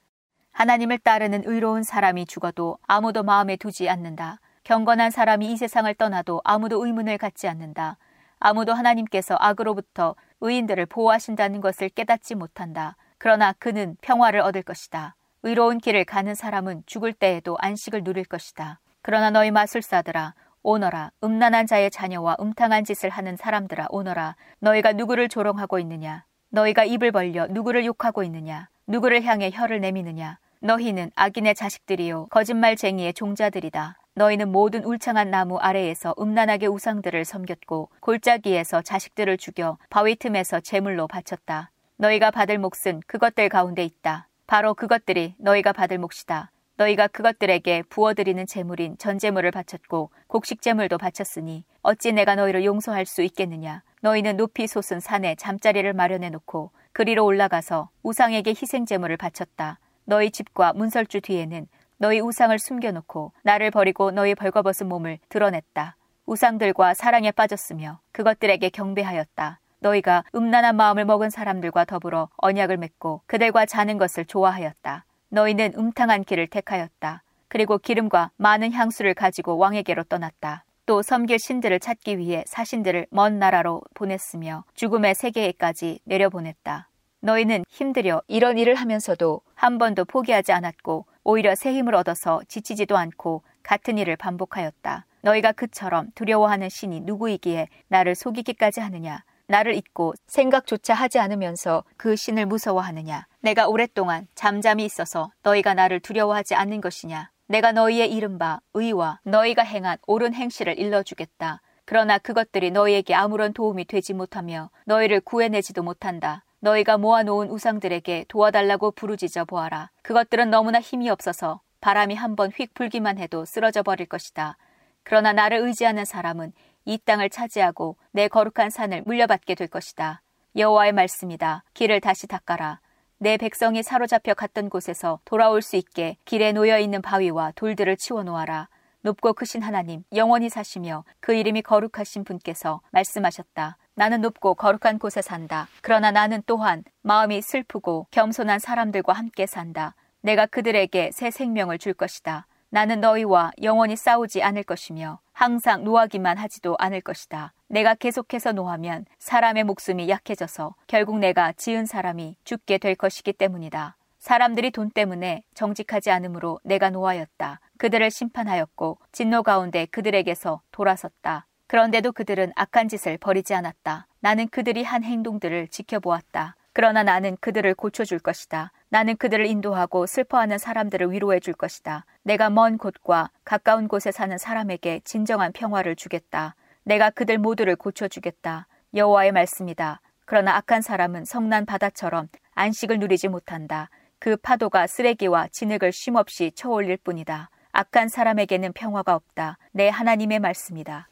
하나님을 따르는 의로운 사람이 죽어도 아무도 마음에 두지 않는다. 경건한 사람이 이 세상을 떠나도 아무도 의문을 갖지 않는다. 아무도 하나님께서 악으로부터 의인들을 보호하신다는 것을 깨닫지 못한다. 그러나 그는 평화를 얻을 것이다. 의로운 길을 가는 사람은 죽을 때에도 안식을 누릴 것이다. 그러나 너희 마술사들아 오너라 음란한 자의 자녀와 음탕한 짓을 하는 사람들아 오너라 너희가 누구를 조롱하고 있느냐? 너희가 입을 벌려 누구를 욕하고 있느냐? 누구를 향해 혀를 내미느냐? 너희는 악인의 자식들이요 거짓말쟁이의 종자들이다. 너희는 모든 울창한 나무 아래에서 음란하게 우상들을 섬겼고 골짜기에서 자식들을 죽여 바위 틈에서 제물로 바쳤다. 너희가 받을 몫은 그것들 가운데 있다 바로 그것들이 너희가 받을 몫이다. 너희가 그것들에게 부어드리는 제물인 전제물을 바쳤고 곡식제물도 바쳤으니 어찌 내가 너희를 용서할 수 있겠느냐. 너희는 높이 솟은 산에 잠자리를 마련해 놓고 그리로 올라가서 우상에게 희생제물을 바쳤다. 너희 집과 문설주 뒤에는 너희 우상을 숨겨놓고 나를 버리고 너희 벌거벗은 몸을 드러냈다. 우상들과 사랑에 빠졌으며 그것들에게 경배하였다. 너희가 음란한 마음을 먹은 사람들과 더불어 언약을 맺고 그들과 자는 것을 좋아하였다. 너희는 음탕한 길을 택하였다. 그리고 기름과 많은 향수를 가지고 왕에게로 떠났다. 또 섬길 신들을 찾기 위해 사신들을 먼 나라로 보냈으며 죽음의 세계에까지 내려보냈다. 너희는 힘들여 이런 일을 하면서도 한 번도 포기하지 않았고 오히려 새 힘을 얻어서 지치지도 않고 같은 일을 반복하였다. 너희가 그처럼 두려워하는 신이 누구이기에 나를 속이기까지 하느냐? 나를 잊고 생각조차 하지 않으면서 그 신을 무서워하느냐? 내가 오랫동안 잠잠히 있어서 너희가 나를 두려워하지 않는 것이냐? 내가 너희의 이른바 의와 너희가 행한 옳은 행실을 일러주겠다. 그러나 그것들이 너희에게 아무런 도움이 되지 못하며 너희를 구해내지도 못한다. 너희가 모아놓은 우상들에게 도와달라고 부르짖어 보아라. 그것들은 너무나 힘이 없어서 바람이 한번 휙 불기만 해도 쓰러져 버릴 것이다. 그러나 나를 의지하는 사람은 이 땅을 차지하고 내 거룩한 산을 물려받게 될 것이다. 여호와의 말씀이다. 길을 다시 닦아라. 내 백성이 사로잡혀 갔던 곳에서 돌아올 수 있게 길에 놓여 있는 바위와 돌들을 치워 놓아라. 높고 크신 하나님, 영원히 사시며 그 이름이 거룩하신 분께서 말씀하셨다. 나는 높고 거룩한 곳에 산다. 그러나 나는 또한 마음이 슬프고 겸손한 사람들과 함께 산다. 내가 그들에게 새 생명을 줄 것이다. 나는 너희와 영원히 싸우지 않을 것이며 항상 노하기만 하지도 않을 것이다. 내가 계속해서 노하면 사람의 목숨이 약해져서 결국 내가 지은 사람이 죽게 될 것이기 때문이다. 사람들이 돈 때문에 정직하지 않으므로 내가 노하였다. 그들을 심판하였고 진노 가운데 그들에게서 돌아섰다. 그런데도 그들은 악한 짓을 버리지 않았다. 나는 그들이 한 행동들을 지켜보았다. 그러나 나는 그들을 고쳐줄 것이다. 나는 그들을 인도하고 슬퍼하는 사람들을 위로해 줄 것이다. 내가 먼 곳과 가까운 곳에 사는 사람에게 진정한 평화를 주겠다. 내가 그들 모두를 고쳐주겠다. 여호와의 말씀이다. 그러나 악한 사람은 성난 바다처럼 안식을 누리지 못한다. 그 파도가 쓰레기와 진흙을 쉼없이 쳐올릴 뿐이다. 악한 사람에게는 평화가 없다. 내 하나님의 말씀이다.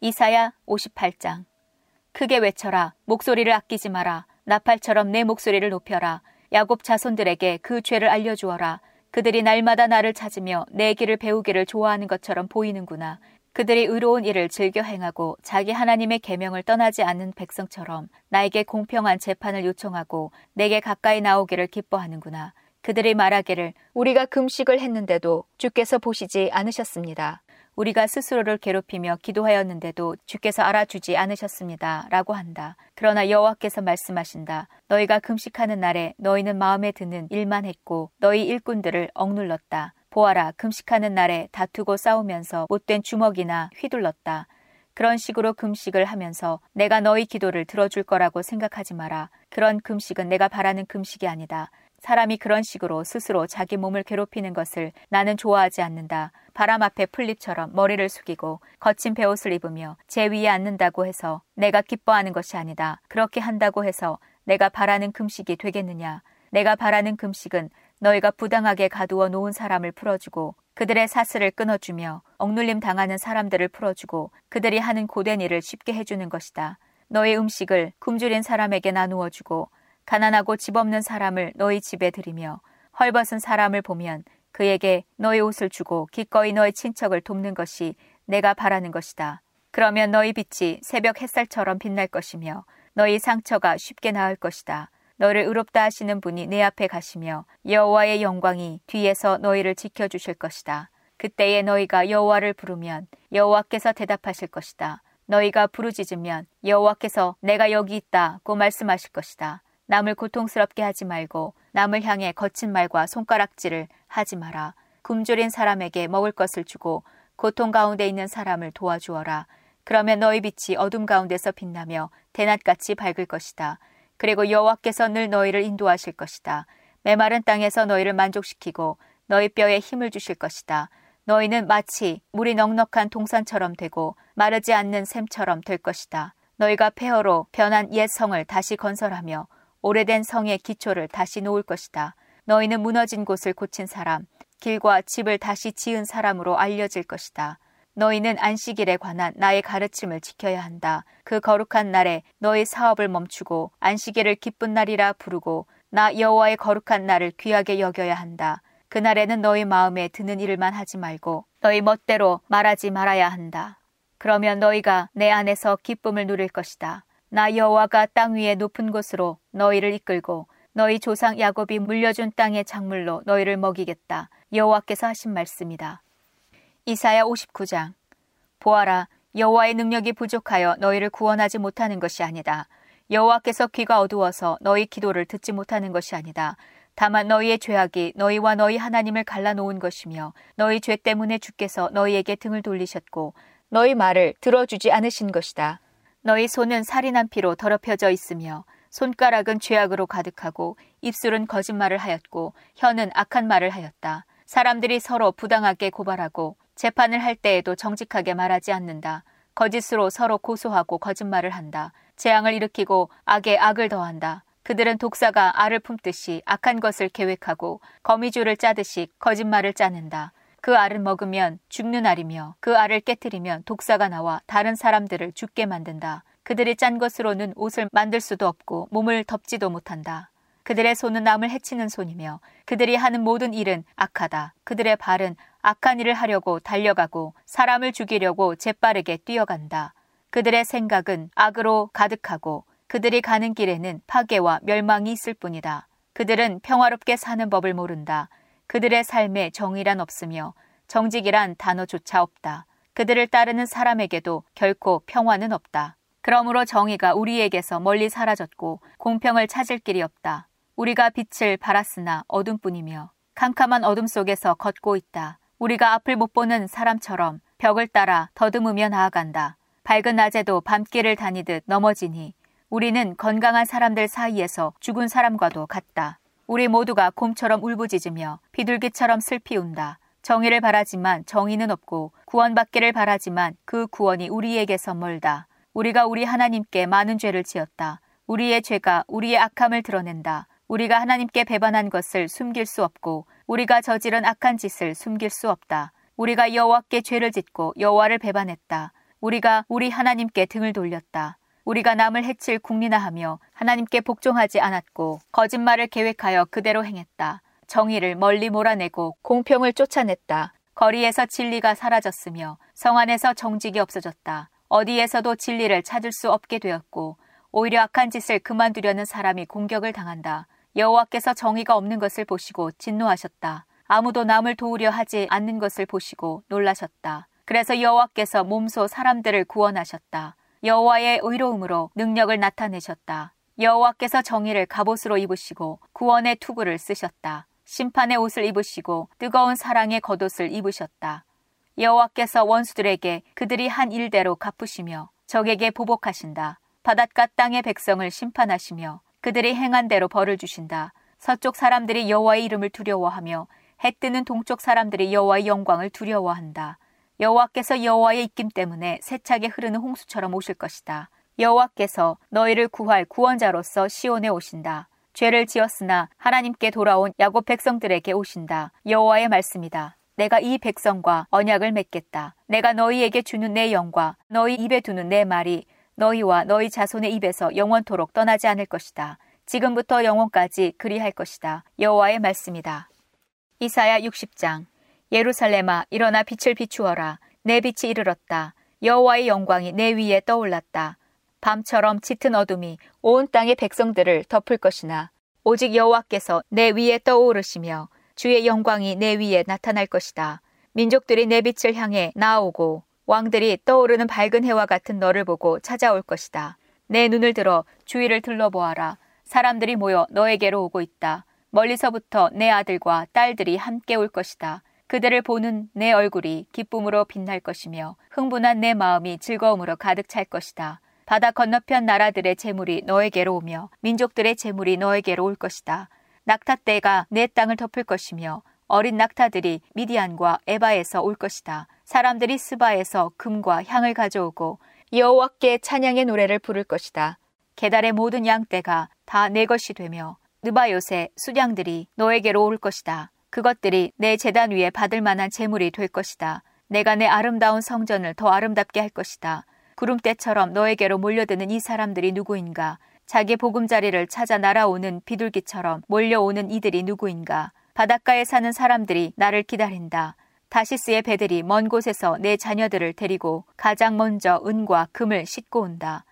이사야 58장 크게 외쳐라. 목소리를 아끼지 마라. 나팔처럼 내 목소리를 높여라. 야곱 자손들에게 그 죄를 알려주어라. 그들이 날마다 나를 찾으며 내 길을 배우기를 좋아하는 것처럼 보이는구나. 그들이 의로운 일을 즐겨 행하고 자기 하나님의 계명을 떠나지 않는 백성처럼 나에게 공평한 재판을 요청하고 내게 가까이 나오기를 기뻐하는구나. 그들이 말하기를 우리가 금식을 했는데도 주께서 보시지 않으셨습니다. 우리가 스스로를 괴롭히며 기도하였는데도 주께서 알아주지 않으셨습니다. 라고 한다. 그러나 여호와께서 말씀하신다. 너희가 금식하는 날에 너희는 마음에 드는 일만 했고 너희 일꾼들을 억눌렀다. 보아라, 금식하는 날에 다투고 싸우면서 못된 주먹이나 휘둘렀다. 그런 식으로 금식을 하면서 내가 너희 기도를 들어줄 거라고 생각하지 마라. 그런 금식은 내가 바라는 금식이 아니다. 사람이 그런 식으로 스스로 자기 몸을 괴롭히는 것을 나는 좋아하지 않는다. 바람 앞에 풀잎처럼 머리를 숙이고 거친 베옷을 입으며 제 위에 앉는다고 해서 내가 기뻐하는 것이 아니다. 그렇게 한다고 해서 내가 바라는 금식이 되겠느냐. 내가 바라는 금식은 너희가 부당하게 가두어 놓은 사람을 풀어주고 그들의 사슬을 끊어주며 억눌림 당하는 사람들을 풀어주고 그들이 하는 고된 일을 쉽게 해주는 것이다. 너희 음식을 굶주린 사람에게 나누어 주고 가난하고 집 없는 사람을 너희 집에 들이며 헐벗은 사람을 보면 그에게 너희 옷을 주고 기꺼이 너희 친척을 돕는 것이 내가 바라는 것이다. 그러면 너희 빛이 새벽 햇살처럼 빛날 것이며 너희 상처가 쉽게 나을 것이다. 너를 의롭다 하시는 분이 내 앞에 가시며 여호와의 영광이 뒤에서 너희를 지켜 주실 것이다. 그때에 너희가 여호와를 부르면 여호와께서 대답하실 것이다. 너희가 부르짖으면 여호와께서 내가 여기 있다고 말씀하실 것이다. 남을 고통스럽게 하지 말고 남을 향해 거친 말과 손가락질을 하지 마라. 굶주린 사람에게 먹을 것을 주고 고통 가운데 있는 사람을 도와주어라. 그러면 너희 빛이 어둠 가운데서 빛나며 대낮같이 밝을 것이다. 그리고 여호와께서 늘 너희를 인도하실 것이다. 메마른 땅에서 너희를 만족시키고 너희 뼈에 힘을 주실 것이다. 너희는 마치 물이 넉넉한 동산처럼 되고 마르지 않는 샘처럼 될 것이다. 너희가 폐허로 변한 옛 성을 다시 건설하며 오래된 성의 기초를 다시 놓을 것이다. 너희는 무너진 곳을 고친 사람, 길과 집을 다시 지은 사람으로 알려질 것이다. 너희는 안식일에 관한 나의 가르침을 지켜야 한다. 그 거룩한 날에 너희 사업을 멈추고 안식일을 기쁜 날이라 부르고 나 여호와의 거룩한 날을 귀하게 여겨야 한다. 그날에는 너희 마음에 드는 일만 하지 말고 너희 멋대로 말하지 말아야 한다. 그러면 너희가 내 안에서 기쁨을 누릴 것이다. 나 여호와가 땅 위의 높은 곳으로 너희를 이끌고 너희 조상 야곱이 물려준 땅의 작물로 너희를 먹이겠다. 여호와께서 하신 말씀이다. 이사야 59장 보아라 여호와의 능력이 부족하여 너희를 구원하지 못하는 것이 아니다. 여호와께서 귀가 어두워서 너희 기도를 듣지 못하는 것이 아니다. 다만 너희의 죄악이 너희와 너희 하나님을 갈라놓은 것이며 너희 죄 때문에 주께서 너희에게 등을 돌리셨고 너희 말을 들어주지 않으신 것이다. 너희 손은 살인한 피로 더럽혀져 있으며 손가락은 죄악으로 가득하고 입술은 거짓말을 하였고 혀는 악한 말을 하였다. 사람들이 서로 부당하게 고발하고 재판을 할 때에도 정직하게 말하지 않는다. 거짓으로 서로 고소하고 거짓말을 한다. 재앙을 일으키고 악에 악을 더한다. 그들은 독사가 알을 품듯이 악한 것을 계획하고 거미줄을 짜듯이 거짓말을 짜는다. 그 알을 먹으면 죽는 알이며 그 알을 깨뜨리면 독사가 나와 다른 사람들을 죽게 만든다. 그들이 짠 것으로는 옷을 만들 수도 없고 몸을 덮지도 못한다. 그들의 손은 남을 해치는 손이며 그들이 하는 모든 일은 악하다. 그들의 발은 악한 일을 하려고 달려가고 사람을 죽이려고 재빠르게 뛰어간다. 그들의 생각은 악으로 가득하고 그들이 가는 길에는 파괴와 멸망이 있을 뿐이다. 그들은 평화롭게 사는 법을 모른다. 그들의 삶에 정의란 없으며 정직이란 단어조차 없다. 그들을 따르는 사람에게도 결코 평화는 없다. 그러므로 정의가 우리에게서 멀리 사라졌고 공평을 찾을 길이 없다. 우리가 빛을 발았으나 어둠뿐이며 캄캄한 어둠 속에서 걷고 있다. 우리가 앞을 못 보는 사람처럼 벽을 따라 더듬으며 나아간다. 밝은 낮에도 밤길을 다니듯 넘어지니 우리는 건강한 사람들 사이에서 죽은 사람과도 같다. 우리 모두가 곰처럼 울부짖으며 비둘기처럼 슬피 운다. 정의를 바라지만 정의는 없고 구원받기를 바라지만 그 구원이 우리에게서 멀다. 우리가 우리 하나님께 많은 죄를 지었다. 우리의 죄가 우리의 악함을 드러낸다. 우리가 하나님께 배반한 것을 숨길 수 없고 우리가 저지른 악한 짓을 숨길 수 없다. 우리가 여호와께 죄를 짓고 여호와를 배반했다. 우리가 우리 하나님께 등을 돌렸다. 우리가 남을 해칠 국리나하며 하나님께 복종하지 않았고 거짓말을 계획하여 그대로 행했다. 정의를 멀리 몰아내고 공평을 쫓아냈다. 거리에서 진리가 사라졌으며 성 안에서 정직이 없어졌다. 어디에서도 진리를 찾을 수 없게 되었고 오히려 악한 짓을 그만두려는 사람이 공격을 당한다. 여호와께서 정의가 없는 것을 보시고 진노하셨다. 아무도 남을 도우려 하지 않는 것을 보시고 놀라셨다. 그래서 여호와께서 몸소 사람들을 구원하셨다. 여호와의 의로움으로 능력을 나타내셨다. 여호와께서 정의를 갑옷으로 입으시고 구원의 투구를 쓰셨다. 심판의 옷을 입으시고 뜨거운 사랑의 겉옷을 입으셨다. 여호와께서 원수들에게 그들이 한 일대로 갚으시며 적에게 보복하신다. 바닷가 땅의 백성을 심판하시며 그들이 행한 대로 벌을 주신다. 서쪽 사람들이 여호와의 이름을 두려워하며 해 뜨는 동쪽 사람들이 여호와의 영광을 두려워한다. 여호와께서 여호와의 입김 때문에 세차게 흐르는 홍수처럼 오실 것이다. 여호와께서 너희를 구할 구원자로서 시온에 오신다. 죄를 지었으나 하나님께 돌아온 야곱 백성들에게 오신다. 여호와의 말씀이다. 내가 이 백성과 언약을 맺겠다. 내가 너희에게 주는 내 영과 너희 입에 두는 내 말이 너희와 너희 자손의 입에서 영원토록 떠나지 않을 것이다. 지금부터 영원까지 그리할 것이다. 여호와의 말씀이다. 이사야 60장 예루살렘아 일어나 빛을 비추어라. 내 빛이 이르렀다. 여호와의 영광이 내 위에 떠올랐다. 밤처럼 짙은 어둠이 온 땅의 백성들을 덮을 것이나 오직 여호와께서 내 위에 떠오르시며 주의 영광이 내 위에 나타날 것이다. 민족들이 내 빛을 향해 나오고 왕들이 떠오르는 밝은 해와 같은 너를 보고 찾아올 것이다. 내 눈을 들어 주위를 둘러보아라. 사람들이 모여 너에게로 오고 있다. 멀리서부터 내 아들과 딸들이 함께 올 것이다 그들을 보는 내 얼굴이 기쁨으로 빛날 것이며 흥분한 내 마음이 즐거움으로 가득 찰 것이다. 바다 건너편 나라들의 재물이 너에게로 오며 민족들의 재물이 너에게로 올 것이다. 낙타떼가 내 땅을 덮을 것이며 어린 낙타들이 미디안과 에바에서 올 것이다. 사람들이 스바에서 금과 향을 가져오고 여호와께 찬양의 노래를 부를 것이다. 계달의 모든 양떼가 다 내 것이 되며 느바 요새 수량들이 너에게로 올 것이다. 그것들이 내 재단 위에 받을 만한 재물이 될 것이다. 내가 내 아름다운 성전을 더 아름답게 할 것이다. 구름대처럼 너에게로 몰려드는 이 사람들이 누구인가? 자기 보금자리를 찾아 날아오는 비둘기처럼 몰려오는 이들이 누구인가? 바닷가에 사는 사람들이 나를 기다린다. 다시스의 배들이 먼 곳에서 내 자녀들을 데리고 가장 먼저 은과 금을 싣고 온다.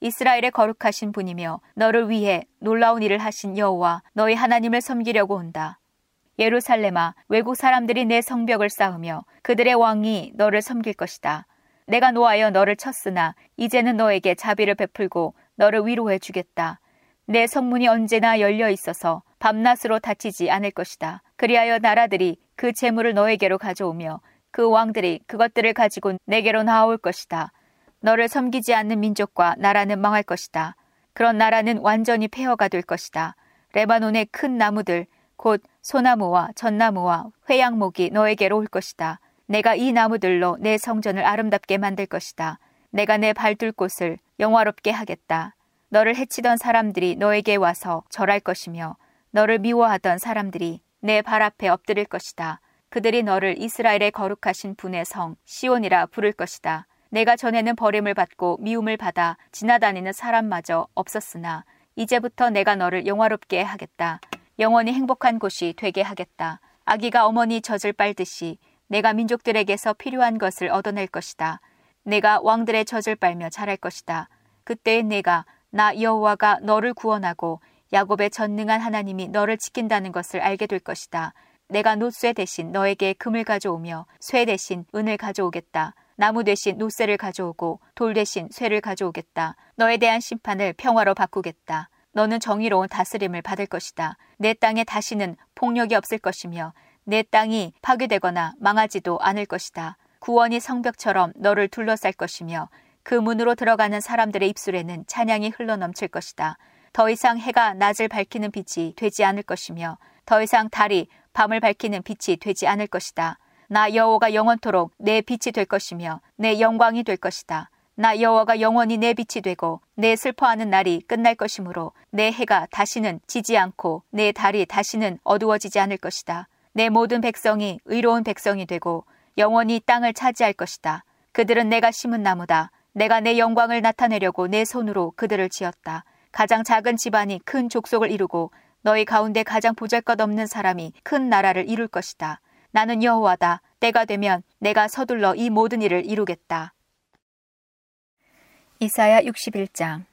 이스라엘의 거룩하신 분이며 너를 위해 놀라운 일을 하신 여호와 너희 하나님을 섬기려고 온다. 예루살렘아 외국 사람들이 내 성벽을 쌓으며 그들의 왕이 너를 섬길 것이다. 내가 노하여 너를 쳤으나 이제는 너에게 자비를 베풀고 너를 위로해 주겠다. 내 성문이 언제나 열려 있어서 밤낮으로 닫히지 않을 것이다. 그리하여 나라들이 그 재물을 너에게로 가져오며 그 왕들이 그것들을 가지고 내게로 나올 것이다. 너를 섬기지 않는 민족과 나라는 망할 것이다. 그런 나라는 완전히 폐허가 될 것이다. 레바논의 큰 나무들 곧 소나무와 전나무와 회양목이 너에게로 올 것이다. 내가 이 나무들로 내 성전을 아름답게 만들 것이다. 내가 내 발둘 곳을 영화롭게 하겠다. 너를 해치던 사람들이 너에게 와서 절할 것이며 너를 미워하던 사람들이 내 발 앞에 엎드릴 것이다. 그들이 너를 이스라엘의 거룩하신 분의 성 시온이라 부를 것이다. 내가 전에는 버림을 받고 미움을 받아 지나다니는 사람마저 없었으나 이제부터 내가 너를 영화롭게 하겠다. 영원히 행복한 곳이 되게 하겠다. 아기가 어머니 젖을 빨듯이 내가 민족들에게서 필요한 것을 얻어낼 것이다. 내가 왕들의 젖을 빨며 자랄 것이다. 그때에 내가 나 여호와가 너를 구원하고 야곱의 전능한 하나님이 너를 지킨다는 것을 알게 될 것이다. 내가 노쇠 대신 너에게 금을 가져오며 쇠 대신 은을 가져오겠다. 나무 대신 노쇠를 가져오고 돌 대신 쇠를 가져오겠다. 너에 대한 심판을 평화로 바꾸겠다. 너는 정의로운 다스림을 받을 것이다. 내 땅에 다시는 폭력이 없을 것이며 내 땅이 파괴되거나 망하지도 않을 것이다. 구원이 성벽처럼 너를 둘러쌀 것이며 그 문으로 들어가는 사람들의 입술에는 찬양이 흘러넘칠 것이다. 더 이상 해가 낮을 밝히는 빛이 되지 않을 것이며 더 이상 달이 밤을 밝히는 빛이 되지 않을 것이다. 나 여호가 영원토록 내 빛이 될 것이며 내 영광이 될 것이다. 나 여호와가 영원히 내 빛이 되고 내 슬퍼하는 날이 끝날 것이므로 내 해가 다시는 지지 않고 내 달이 다시는 어두워지지 않을 것이다. 내 모든 백성이 의로운 백성이 되고 영원히 땅을 차지할 것이다. 그들은 내가 심은 나무다. 내가 내 영광을 나타내려고 내 손으로 그들을 지었다. 가장 작은 집안이 큰 족속을 이루고 너희 가운데 가장 보잘것없는 사람이 큰 나라를 이룰 것이다. 나는 여호와다. 때가 되면 내가 서둘러 이 모든 일을 이루겠다. 이사야 61장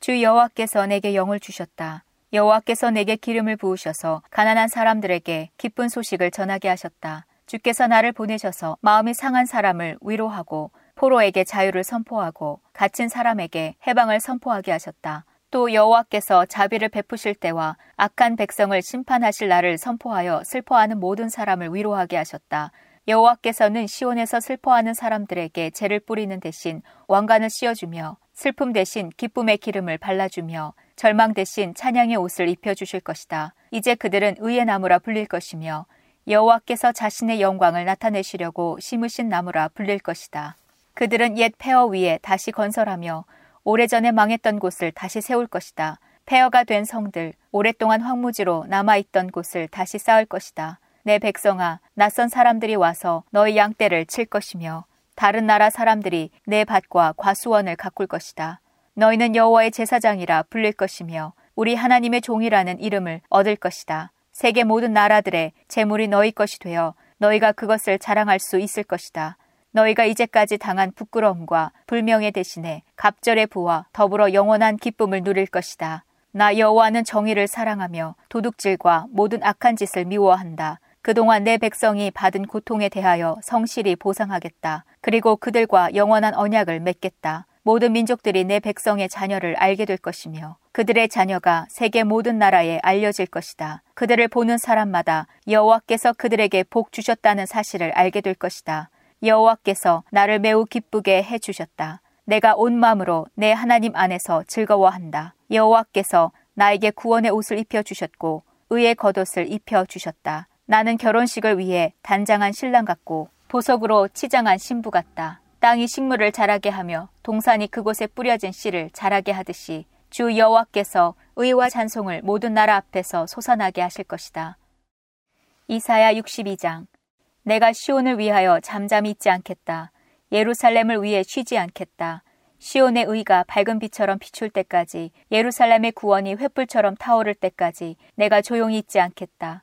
주 여호와께서 내게 영을 주셨다. 여호와께서 내게 기름을 부으셔서 가난한 사람들에게 기쁜 소식을 전하게 하셨다. 주께서 나를 보내셔서 마음이 상한 사람을 위로하고 포로에게 자유를 선포하고 갇힌 사람에게 해방을 선포하게 하셨다. 또 여호와께서 자비를 베푸실 때와 악한 백성을 심판하실 날을 선포하여 슬퍼하는 모든 사람을 위로하게 하셨다. 여호와께서는 시온에서 슬퍼하는 사람들에게 죄를 뿌리는 대신 왕관을 씌워주며 슬픔 대신 기쁨의 기름을 발라주며 절망 대신 찬양의 옷을 입혀주실 것이다. 이제 그들은 의의 나무라 불릴 것이며 여호와께서 자신의 영광을 나타내시려고 심으신 나무라 불릴 것이다. 그들은 옛 폐허 위에 다시 건설하며 오래전에 망했던 곳을 다시 세울 것이다. 폐허가 된 성들, 오랫동안 황무지로 남아있던 곳을 다시 쌓을 것이다. 내 백성아, 낯선 사람들이 와서 너희 양떼를 칠 것이며 다른 나라 사람들이 내 밭과 과수원을 가꿀 것이다. 너희는 여호와의 제사장이라 불릴 것이며 우리 하나님의 종이라는 이름을 얻을 것이다. 세계 모든 나라들의 재물이 너희 것이 되어 너희가 그것을 자랑할 수 있을 것이다. 너희가 이제까지 당한 부끄러움과 불명예 대신에 갑절의 부와 더불어 영원한 기쁨을 누릴 것이다. 나 여호와는 정의를 사랑하며 도둑질과 모든 악한 짓을 미워한다. 그동안 내 백성이 받은 고통에 대하여 성실히 보상하겠다. 그리고 그들과 영원한 언약을 맺겠다. 모든 민족들이 내 백성의 자녀를 알게 될 것이며 그들의 자녀가 세계 모든 나라에 알려질 것이다. 그들을 보는 사람마다 여호와께서 그들에게 복 주셨다는 사실을 알게 될 것이다. 여호와께서 나를 매우 기쁘게 해 주셨다. 내가 온 마음으로 내 하나님 안에서 즐거워한다. 여호와께서 나에게 구원의 옷을 입혀 주셨고 의의 겉옷을 입혀 주셨다. 나는 결혼식을 위해 단장한 신랑 같고 보석으로 치장한 신부 같다. 땅이 식물을 자라게 하며 동산이 그곳에 뿌려진 씨를 자라게 하듯이 주 여호와께서 의와 찬송을 모든 나라 앞에서 솟아나게 하실 것이다. 이사야 62장 내가 시온을 위하여 잠잠히 있지 않겠다. 예루살렘을 위해 쉬지 않겠다. 시온의 의가 밝은 빛처럼 비출 때까지 예루살렘의 구원이 횃불처럼 타오를 때까지 내가 조용히 있지 않겠다.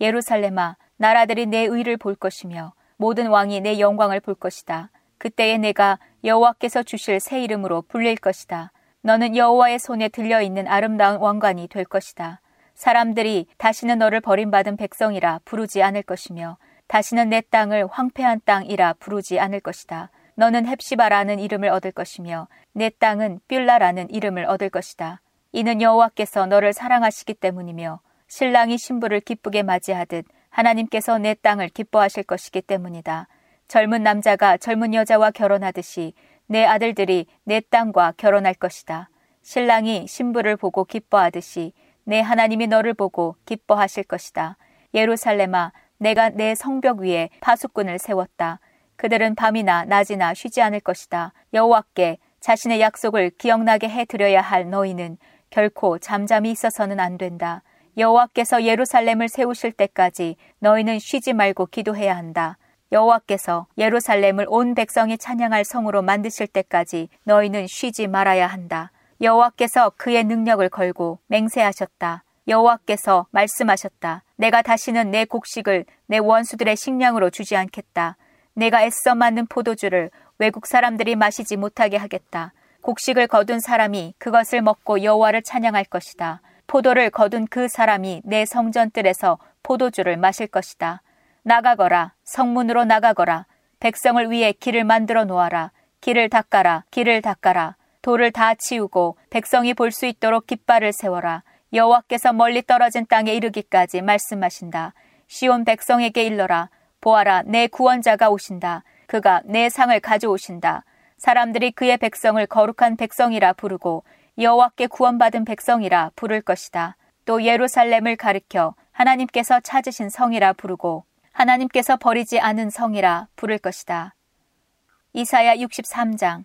예루살렘아, 나라들이 내 의를 볼 것이며 모든 왕이 내 영광을 볼 것이다. 그때에 내가 여호와께서 주실 새 이름으로 불릴 것이다. 너는 여호와의 손에 들려 있는 아름다운 왕관이 될 것이다. 사람들이 다시는 너를 버림받은 백성이라 부르지 않을 것이며 다시는 내 땅을 황폐한 땅이라 부르지 않을 것이다. 너는 헵시바라는 이름을 얻을 것이며 내 땅은 뷸라라는 이름을 얻을 것이다. 이는 여호와께서 너를 사랑하시기 때문이며 신랑이 신부를 기쁘게 맞이하듯 하나님께서 내 땅을 기뻐하실 것이기 때문이다. 젊은 남자가 젊은 여자와 결혼하듯이 내 아들들이 내 땅과 결혼할 것이다. 신랑이 신부를 보고 기뻐하듯이 내 하나님이 너를 보고 기뻐하실 것이다. 예루살렘아, 내가 내 성벽 위에 파수꾼을 세웠다. 그들은 밤이나 낮이나 쉬지 않을 것이다. 여호와께 자신의 약속을 기억나게 해 드려야 할 너희는 결코 잠잠히 있어서는 안 된다. 여호와께서 예루살렘을 세우실 때까지 너희는 쉬지 말고 기도해야 한다. 여호와께서 예루살렘을 온 백성이 찬양할 성으로 만드실 때까지 너희는 쉬지 말아야 한다. 여호와께서 그의 능력을 걸고 맹세하셨다. 여호와께서 말씀하셨다. 내가 다시는 내 곡식을 내 원수들의 식량으로 주지 않겠다. 내가 애써 만든 포도주를 외국 사람들이 마시지 못하게 하겠다. 곡식을 거둔 사람이 그것을 먹고 여호와를 찬양할 것이다. 포도를 거둔 그 사람이 내 성전뜰에서 포도주를 마실 것이다. 나가거라, 성문으로 나가거라, 백성을 위해 길을 만들어 놓아라, 길을 닦아라, 길을 닦아라, 돌을 다 치우고 백성이 볼 수 있도록 깃발을 세워라. 여호와께서 멀리 떨어진 땅에 이르기까지 말씀하신다. 시온 백성에게 일러라. 보아라, 내 구원자가 오신다. 그가 내 상을 가져오신다. 사람들이 그의 백성을 거룩한 백성이라 부르고 여호와께 구원받은 백성이라 부를 것이다. 또 예루살렘을 가리켜 하나님께서 찾으신 성이라 부르고 하나님께서 버리지 않은 성이라 부를 것이다. 이사야 63장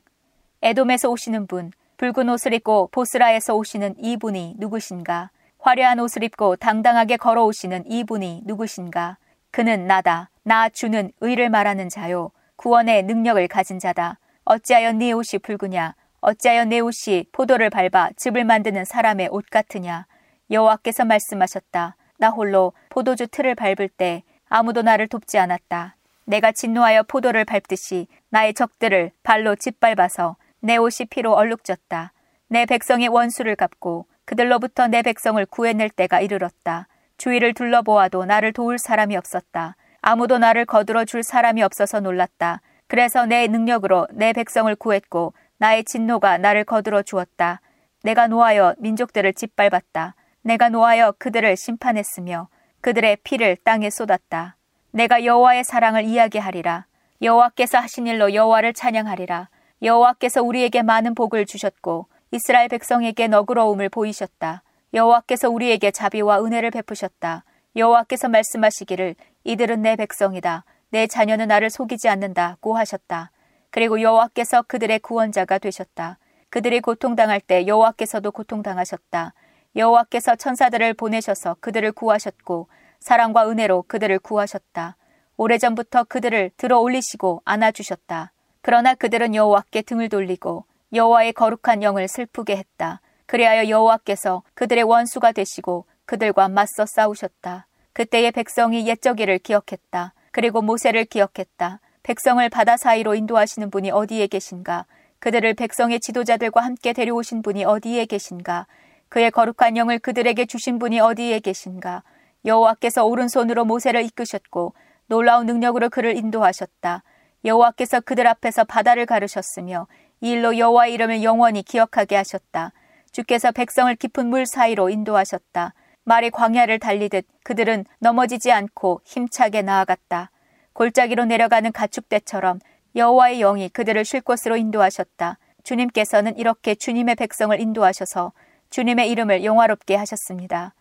에돔에서 오시는 분, 붉은 옷을 입고 보스라에서 오시는 이분이 누구신가? 화려한 옷을 입고 당당하게 걸어오시는 이분이 누구신가? 그는 나다. 나 주는 의를 말하는 자요. 구원의 능력을 가진 자다. 어찌하여 네 옷이 붉으냐? 어찌하여 내 옷이 포도를 밟아 즙을 만드는 사람의 옷 같으냐? 여호와께서 말씀하셨다. 나 홀로 포도주 틀을 밟을 때 아무도 나를 돕지 않았다. 내가 진노하여 포도를 밟듯이 나의 적들을 발로 짓밟아서 내 옷이 피로 얼룩졌다. 내 백성의 원수를 갚고 그들로부터 내 백성을 구해낼 때가 이르렀다. 주위를 둘러보아도 나를 도울 사람이 없었다. 아무도 나를 거들어 줄 사람이 없어서 놀랐다. 그래서 내 능력으로 내 백성을 구했고 나의 진노가 나를 거들어 주었다. 내가 노하여 민족들을 짓밟았다. 내가 노하여 그들을 심판했으며 그들의 피를 땅에 쏟았다. 내가 여호와의 사랑을 이야기하리라. 여호와께서 하신 일로 여호와를 찬양하리라. 여호와께서 우리에게 많은 복을 주셨고 이스라엘 백성에게 너그러움을 보이셨다. 여호와께서 우리에게 자비와 은혜를 베푸셨다. 여호와께서 말씀하시기를 이들은 내 백성이다. 내 자녀는 나를 속이지 않는다고 하셨다. 그리고 여호와께서 그들의 구원자가 되셨다. 그들이 고통당할 때 여호와께서도 고통당하셨다. 여호와께서 천사들을 보내셔서 그들을 구하셨고 사랑과 은혜로 그들을 구하셨다. 오래전부터 그들을 들어 올리시고 안아주셨다. 그러나 그들은 여호와께 등을 돌리고 여호와의 거룩한 영을 슬프게 했다. 그리하여 여호와께서 그들의 원수가 되시고 그들과 맞서 싸우셨다. 그때의 백성이 옛적일을 기억했다. 그리고 모세를 기억했다. 백성을 바다 사이로 인도하시는 분이 어디에 계신가? 그들을 백성의 지도자들과 함께 데려오신 분이 어디에 계신가? 그의 거룩한 영을 그들에게 주신 분이 어디에 계신가? 여호와께서 오른손으로 모세를 이끄셨고 놀라운 능력으로 그를 인도하셨다. 여호와께서 그들 앞에서 바다를 가르셨으며 이 일로 여호와의 이름을 영원히 기억하게 하셨다. 주께서 백성을 깊은 물 사이로 인도하셨다. 말이 광야를 달리듯 그들은 넘어지지 않고 힘차게 나아갔다. 골짜기로 내려가는 가축대처럼 여호와의 영이 그들을 쉴 곳으로 인도하셨다. 주님께서는 이렇게 주님의 백성을 인도하셔서 주님의 이름을 영화롭게 하셨습니다.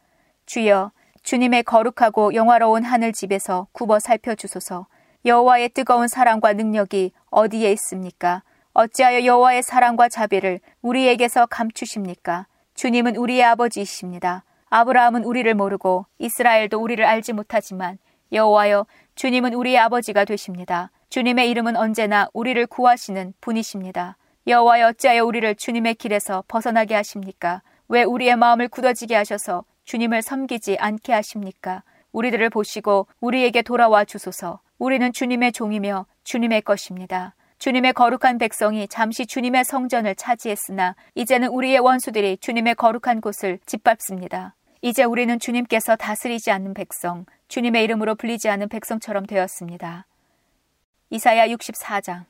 주여, 주님의 거룩하고 영화로운 하늘 집에서 굽어 살펴 주소서. 여호와의 뜨거운 사랑과 능력이 어디에 있습니까? 어찌하여 여호와의 사랑과 자비를 우리에게서 감추십니까? 주님은 우리의 아버지이십니다. 아브라함은 우리를 모르고 이스라엘도 우리를 알지 못하지만 여호와여 주님은 우리의 아버지가 되십니다. 주님의 이름은 언제나 우리를 구하시는 분이십니다. 여호와여 어찌하여 우리를 주님의 길에서 벗어나게 하십니까? 왜 우리의 마음을 굳어지게 하셔서 주님을 섬기지 않게 하십니까? 우리들을 보시고 우리에게 돌아와 주소서. 우리는 주님의 종이며 주님의 것입니다. 주님의 거룩한 백성이 잠시 주님의 성전을 차지했으나 이제는 우리의 원수들이 주님의 거룩한 곳을 짓밟습니다. 이제 우리는 주님께서 다스리지 않는 백성, 주님의 이름으로 불리지 않는 백성처럼 되었습니다. 이사야 64장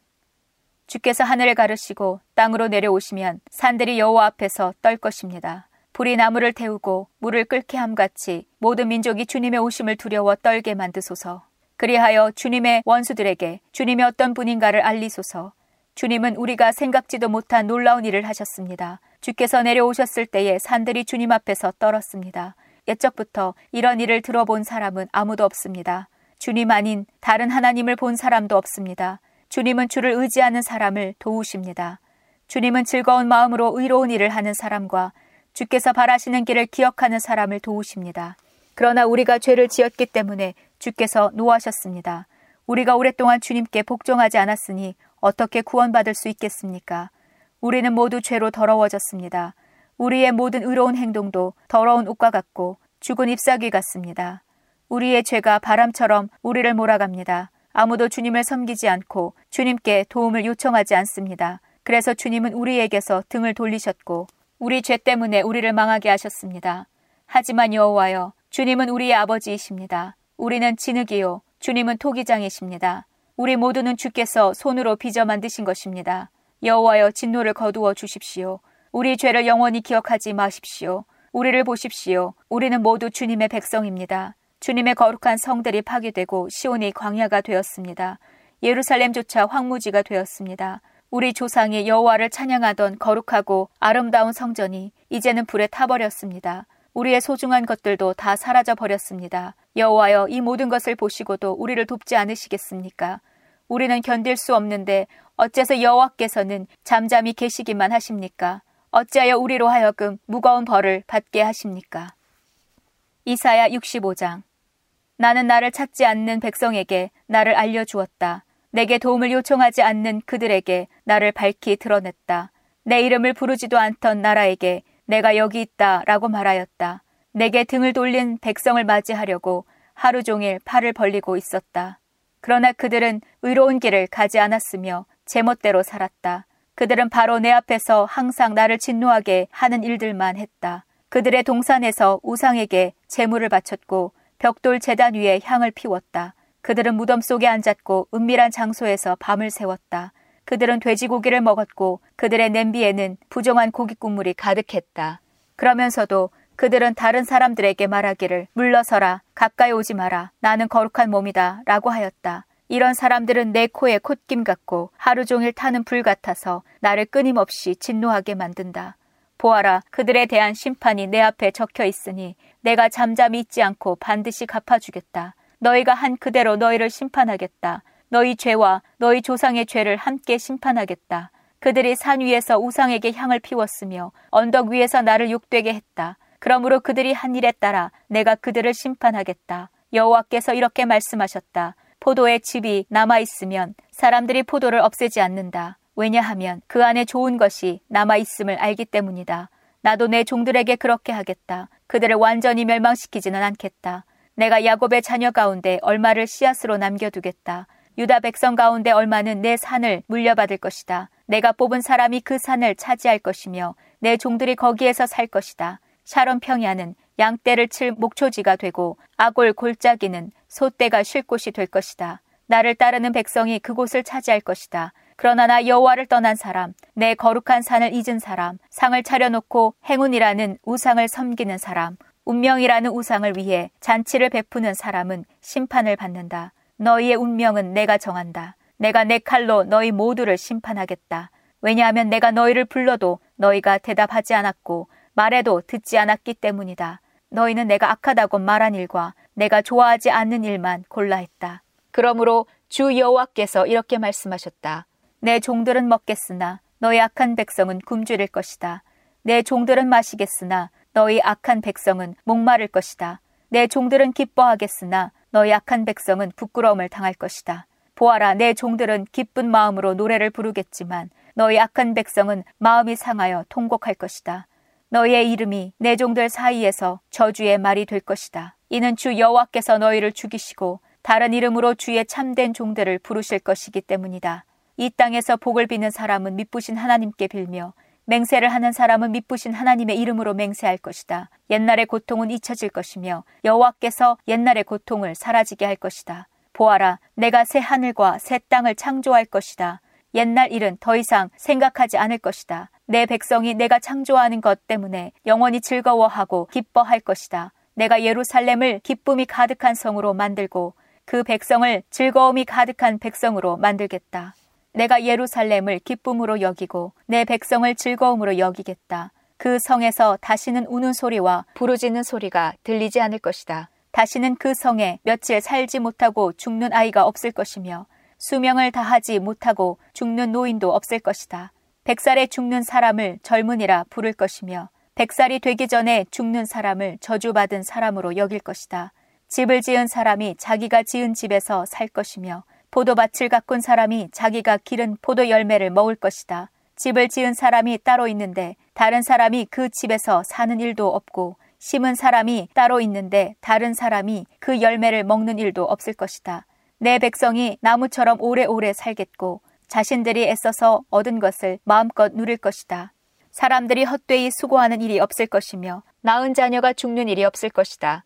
주께서 하늘을 가르시고 땅으로 내려오시면 산들이 여호와 앞에서 떨 것입니다. 불이 나무를 태우고 물을 끓게 함같이 모든 민족이 주님의 오심을 두려워 떨게 만드소서. 그리하여 주님의 원수들에게 주님이 어떤 분인가를 알리소서. 주님은 우리가 생각지도 못한 놀라운 일을 하셨습니다. 주께서 내려오셨을 때에 산들이 주님 앞에서 떨었습니다. 옛적부터 이런 일을 들어본 사람은 아무도 없습니다. 주님 아닌 다른 하나님을 본 사람도 없습니다. 주님은 주를 의지하는 사람을 도우십니다. 주님은 즐거운 마음으로 의로운 일을 하는 사람과 주께서 바라시는 길을 기억하는 사람을 도우십니다. 그러나 우리가 죄를 지었기 때문에 주께서 노하셨습니다. 우리가 오랫동안 주님께 복종하지 않았으니 어떻게 구원받을 수 있겠습니까? 우리는 모두 죄로 더러워졌습니다. 우리의 모든 의로운 행동도 더러운 옷과 같고 죽은 잎사귀 같습니다. 우리의 죄가 바람처럼 우리를 몰아갑니다. 아무도 주님을 섬기지 않고 주님께 도움을 요청하지 않습니다. 그래서 주님은 우리에게서 등을 돌리셨고 우리 죄 때문에 우리를 망하게 하셨습니다. 하지만 여호와여 주님은 우리의 아버지이십니다. 우리는 진흙이요 주님은 토기장이십니다. 우리 모두는 주께서 손으로 빚어 만드신 것입니다. 여호와여 진노를 거두어 주십시오. 우리 죄를 영원히 기억하지 마십시오. 우리를 보십시오. 우리는 모두 주님의 백성입니다. 주님의 거룩한 성들이 파괴되고 시온이 광야가 되었습니다. 예루살렘조차 황무지가 되었습니다. 우리 조상이 여호와를 찬양하던 거룩하고 아름다운 성전이 이제는 불에 타버렸습니다. 우리의 소중한 것들도 다 사라져 버렸습니다. 여호와여 이 모든 것을 보시고도 우리를 돕지 않으시겠습니까? 우리는 견딜 수 없는데 어째서 여호와께서는 잠잠히 계시기만 하십니까? 어찌하여 우리로 하여금 무거운 벌을 받게 하십니까? 이사야 65장 나는 나를 찾지 않는 백성에게 나를 알려주었다. 내게 도움을 요청하지 않는 그들에게 나를 밝히 드러냈다. 내 이름을 부르지도 않던 나라에게 내가 여기 있다 라고 말하였다. 내게 등을 돌린 백성을 맞이하려고 하루 종일 팔을 벌리고 있었다. 그러나 그들은 의로운 길을 가지 않았으며 제멋대로 살았다. 그들은 바로 내 앞에서 항상 나를 진노하게 하는 일들만 했다. 그들의 동산에서 우상에게 재물을 바쳤고 벽돌 재단 위에 향을 피웠다. 그들은 무덤 속에 앉았고 은밀한 장소에서 밤을 새웠다. 그들은 돼지고기를 먹었고 그들의 냄비에는 부정한 고기 국물이 가득했다. 그러면서도 그들은 다른 사람들에게 말하기를 물러서라 가까이 오지 마라 나는 거룩한 몸이다 라고 하였다. 이런 사람들은 내 코에 콧김 같고 하루 종일 타는 불 같아서 나를 끊임없이 진노하게 만든다. 보아라 그들에 대한 심판이 내 앞에 적혀 있으니 내가 잠잠히 있지 않고 반드시 갚아주겠다. 너희가 한 그대로 너희를 심판하겠다. 너희 죄와 너희 조상의 죄를 함께 심판하겠다. 그들이 산 위에서 우상에게 향을 피웠으며 언덕 위에서 나를 욕되게 했다. 그러므로 그들이 한 일에 따라 내가 그들을 심판하겠다. 여호와께서 이렇게 말씀하셨다. 포도의 즙이 남아 있으면 사람들이 포도를 없애지 않는다. 왜냐하면 그 안에 좋은 것이 남아 있음을 알기 때문이다. 나도 내 종들에게 그렇게 하겠다. 그들을 완전히 멸망시키지는 않겠다. 내가 야곱의 자녀 가운데 얼마를 씨앗으로 남겨두겠다. 유다 백성 가운데 얼마는 내 산을 물려받을 것이다. 내가 뽑은 사람이 그 산을 차지할 것이며 내 종들이 거기에서 살 것이다. 샤론 평야는 양떼를 칠 목초지가 되고 아골 골짜기는 소떼가 쉴 곳이 될 것이다. 나를 따르는 백성이 그곳을 차지할 것이다. 그러나 나 여호와를 떠난 사람, 내 거룩한 산을 잊은 사람, 상을 차려놓고 행운이라는 우상을 섬기는 사람, 운명이라는 우상을 위해 잔치를 베푸는 사람은 심판을 받는다. 너희의 운명은 내가 정한다. 내가 내 칼로 너희 모두를 심판하겠다. 왜냐하면 내가 너희를 불러도 너희가 대답하지 않았고 말해도 듣지 않았기 때문이다. 너희는 내가 악하다고 말한 일과 내가 좋아하지 않는 일만 골라 했다. 그러므로 주 여호와께서 이렇게 말씀하셨다. 내 종들은 먹겠으나 너희 악한 백성은 굶주릴 것이다. 내 종들은 마시겠으나 너희 악한 백성은 목마를 것이다. 내 종들은 기뻐하겠으나 너희 악한 백성은 부끄러움을 당할 것이다. 보아라, 내 종들은 기쁜 마음으로 노래를 부르겠지만 너희 악한 백성은 마음이 상하여 통곡할 것이다. 너희의 이름이 내 종들 사이에서 저주의 말이 될 것이다. 이는 주 여호와께서 너희를 죽이시고 다른 이름으로 주의 참된 종들을 부르실 것이기 때문이다. 이 땅에서 복을 비는 사람은 믿부신 하나님께 빌며 맹세를 하는 사람은 믿부신 하나님의 이름으로 맹세할 것이다. 옛날의 고통은 잊혀질 것이며 여호와께서 옛날의 고통을 사라지게 할 것이다. 보아라, 내가 새 하늘과 새 땅을 창조할 것이다. 옛날 일은 더 이상 생각하지 않을 것이다. 내 백성이 내가 창조하는 것 때문에 영원히 즐거워하고 기뻐할 것이다. 내가 예루살렘을 기쁨이 가득한 성으로 만들고 그 백성을 즐거움이 가득한 백성으로 만들겠다. 내가 예루살렘을 기쁨으로 여기고 내 백성을 즐거움으로 여기겠다. 그 성에서 다시는 우는 소리와 부르짖는 소리가 들리지 않을 것이다. 다시는 그 성에 며칠 살지 못하고 죽는 아이가 없을 것이며 수명을 다하지 못하고 죽는 노인도 없을 것이다. 백살에 죽는 사람을 젊은이라 부를 것이며 백살이 되기 전에 죽는 사람을 저주받은 사람으로 여길 것이다. 집을 지은 사람이 자기가 지은 집에서 살 것이며 포도밭을 가꾼 사람이 자기가 기른 포도 열매를 먹을 것이다. 집을 지은 사람이 따로 있는데 다른 사람이 그 집에서 사는 일도 없고 심은 사람이 따로 있는데 다른 사람이 그 열매를 먹는 일도 없을 것이다. 내 백성이 나무처럼 오래오래 살겠고 자신들이 애써서 얻은 것을 마음껏 누릴 것이다. 사람들이 헛되이 수고하는 일이 없을 것이며 낳은 자녀가 죽는 일이 없을 것이다.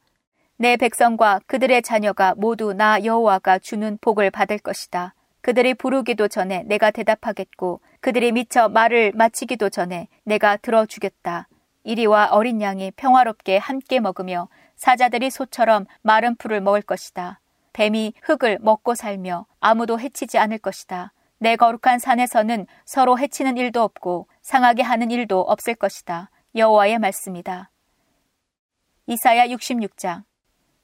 내 백성과 그들의 자녀가 모두 나 여호와가 주는 복을 받을 것이다. 그들이 부르기도 전에 내가 대답하겠고 그들이 미처 말을 마치기도 전에 내가 들어주겠다. 이리와 어린 양이 평화롭게 함께 먹으며 사자들이 소처럼 마른 풀을 먹을 것이다. 뱀이 흙을 먹고 살며 아무도 해치지 않을 것이다. 내 거룩한 산에서는 서로 해치는 일도 없고 상하게 하는 일도 없을 것이다. 여호와의 말씀이다. 이사야 66장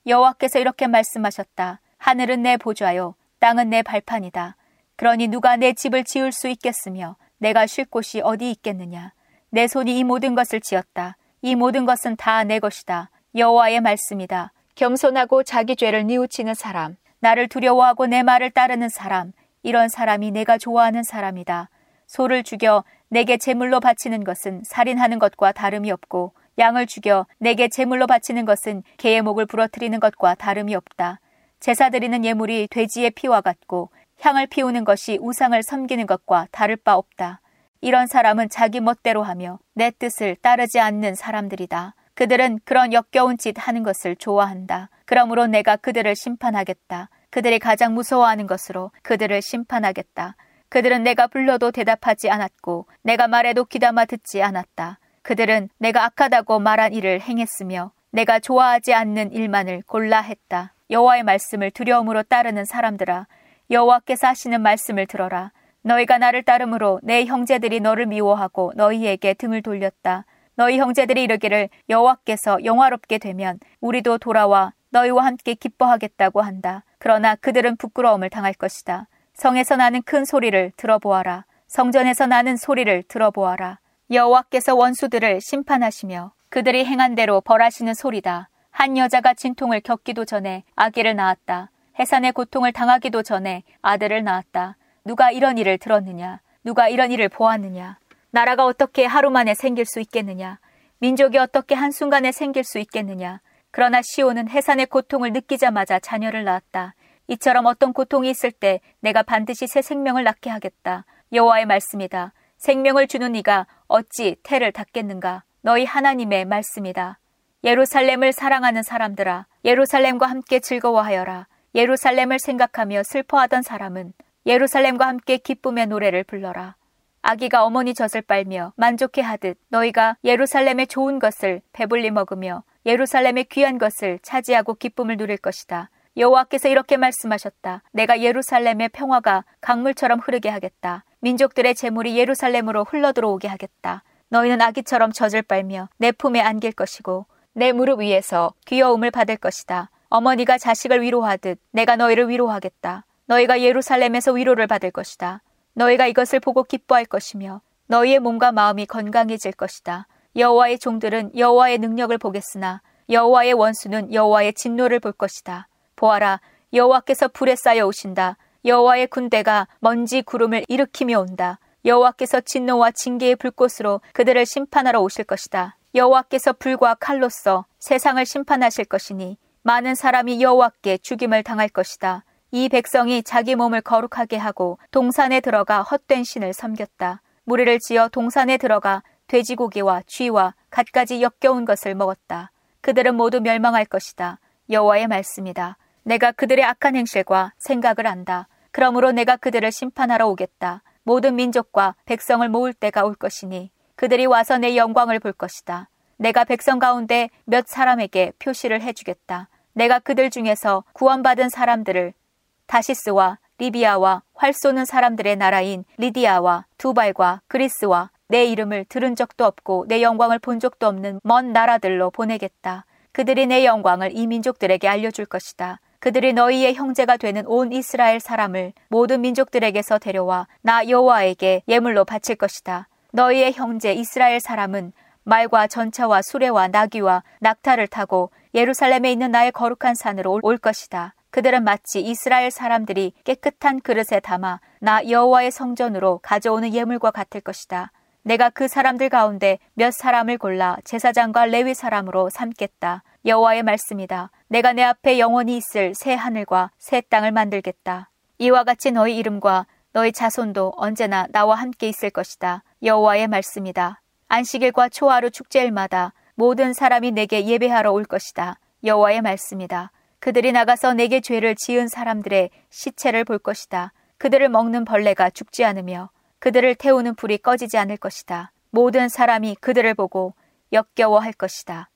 여호와께서 이렇게 말씀하셨다. 하늘은 내 보좌요, 땅은 내 발판이다. 그러니 누가 내 집을 지을 수 있겠으며 내가 쉴 곳이 어디 있겠느냐? 내 손이 이 모든 것을 지었다. 이 모든 것은 다 내 것이다. 여호와의 말씀이다. 겸손하고 자기 죄를 뉘우치는 사람, 나를 두려워하고 내 말을 따르는 사람, 이런 사람이 내가 좋아하는 사람이다. 소를 죽여 내게 제물로 바치는 것은 살인하는 것과 다름이 없고 양을 죽여 내게 제물로 바치는 것은 개의 목을 부러뜨리는 것과 다름이 없다. 제사 드리는 예물이 돼지의 피와 같고 향을 피우는 것이 우상을 섬기는 것과 다를 바 없다. 이런 사람은 자기 멋대로 하며 내 뜻을 따르지 않는 사람들이다. 그들은 그런 역겨운 짓 하는 것을 좋아한다. 그러므로 내가 그들을 심판하겠다. 그들이 가장 무서워하는 것으로 그들을 심판하겠다. 그들은 내가 불러도 대답하지 않았고 내가 말해도 귀담아 듣지 않았다. 그들은 내가 악하다고 말한 일을 행했으며 내가 좋아하지 않는 일만을 골라 했다. 여호와의 말씀을 두려움으로 따르는 사람들아 여호와께서 하시는 말씀을 들어라. 너희가 나를 따름으로 내 형제들이 너를 미워하고 너희에게 등을 돌렸다. 너희 형제들이 이르기를 여호와께서 영화롭게 되면 우리도 돌아와 너희와 함께 기뻐하겠다고 한다. 그러나 그들은 부끄러움을 당할 것이다. 성에서 나는 큰 소리를 들어보아라. 성전에서 나는 소리를 들어보아라. 여호와께서 원수들을 심판하시며 그들이 행한 대로 벌하시는 소리다. 한 여자가 진통을 겪기도 전에 아기를 낳았다. 해산의 고통을 당하기도 전에 아들을 낳았다. 누가 이런 일을 들었느냐? 누가 이런 일을 보았느냐? 나라가 어떻게 하루 만에 생길 수 있겠느냐? 민족이 어떻게 한순간에 생길 수 있겠느냐? 그러나 시온은 해산의 고통을 느끼자마자 자녀를 낳았다. 이처럼 어떤 고통이 있을 때 내가 반드시 새 생명을 낳게 하겠다. 여호와의 말씀이다. 생명을 주는 이가 어찌 태를 닫겠는가? 너희 하나님의 말씀이다. 예루살렘을 사랑하는 사람들아, 예루살렘과 함께 즐거워하여라. 예루살렘을 생각하며 슬퍼하던 사람은 예루살렘과 함께 기쁨의 노래를 불러라. 아기가 어머니 젖을 빨며 만족해 하듯 너희가 예루살렘의 좋은 것을 배불리 먹으며 예루살렘의 귀한 것을 차지하고 기쁨을 누릴 것이다. 여호와께서 이렇게 말씀하셨다. 내가 예루살렘의 평화가 강물처럼 흐르게 하겠다. 민족들의 재물이 예루살렘으로 흘러들어오게 하겠다. 너희는 아기처럼 젖을 빨며 내 품에 안길 것이고 내 무릎 위에서 귀여움을 받을 것이다. 어머니가 자식을 위로하듯 내가 너희를 위로하겠다. 너희가 예루살렘에서 위로를 받을 것이다. 너희가 이것을 보고 기뻐할 것이며 너희의 몸과 마음이 건강해질 것이다. 여호와의 종들은 여호와의 능력을 보겠으나 여호와의 원수는 여호와의 진노를 볼 것이다. 보아라 여호와께서 불에 쌓여 오신다. 여호와의 군대가 먼지 구름을 일으키며 온다. 여호와께서 진노와 징계의 불꽃으로 그들을 심판하러 오실 것이다. 여호와께서 불과 칼로써 세상을 심판하실 것이니 많은 사람이 여호와께 죽임을 당할 것이다. 이 백성이 자기 몸을 거룩하게 하고 동산에 들어가 헛된 신을 섬겼다. 무리를 지어 동산에 들어가 돼지고기와 쥐와 갖가지 역겨운 것을 먹었다. 그들은 모두 멸망할 것이다. 여호와의 말씀이다. 내가 그들의 악한 행실과 생각을 안다. 그러므로 내가 그들을 심판하러 오겠다. 모든 민족과 백성을 모을 때가 올 것이니 그들이 와서 내 영광을 볼 것이다. 내가 백성 가운데 몇 사람에게 표시를 해주겠다. 내가 그들 중에서 구원받은 사람들을 다시스와 리비아와 활 쏘는 사람들의 나라인 리디아와 두발과 그리스와 내 이름을 들은 적도 없고 내 영광을 본 적도 없는 먼 나라들로 보내겠다. 그들이 내 영광을 이 민족들에게 알려줄 것이다. 그들이 너희의 형제가 되는 온 이스라엘 사람을 모든 민족들에게서 데려와 나 여호와에게 예물로 바칠 것이다. 너희의 형제 이스라엘 사람은 말과 전차와 수레와 나귀와 낙타를 타고 예루살렘에 있는 나의 거룩한 산으로 올 것이다. 그들은 마치 이스라엘 사람들이 깨끗한 그릇에 담아 나 여호와의 성전으로 가져오는 예물과 같을 것이다. 내가 그 사람들 가운데 몇 사람을 골라 제사장과 레위 사람으로 삼겠다. 여호와의 말씀이다. 내가 내 앞에 영원히 있을 새 하늘과 새 땅을 만들겠다. 이와 같이 너희 이름과 너희 자손도 언제나 나와 함께 있을 것이다. 여호와의 말씀이다. 안식일과 초하루 축제일마다 모든 사람이 내게 예배하러 올 것이다. 여호와의 말씀이다. 그들이 나가서 내게 죄를 지은 사람들의 시체를 볼 것이다. 그들을 먹는 벌레가 죽지 않으며 그들을 태우는 불이 꺼지지 않을 것이다. 모든 사람이 그들을 보고 역겨워할 것이다.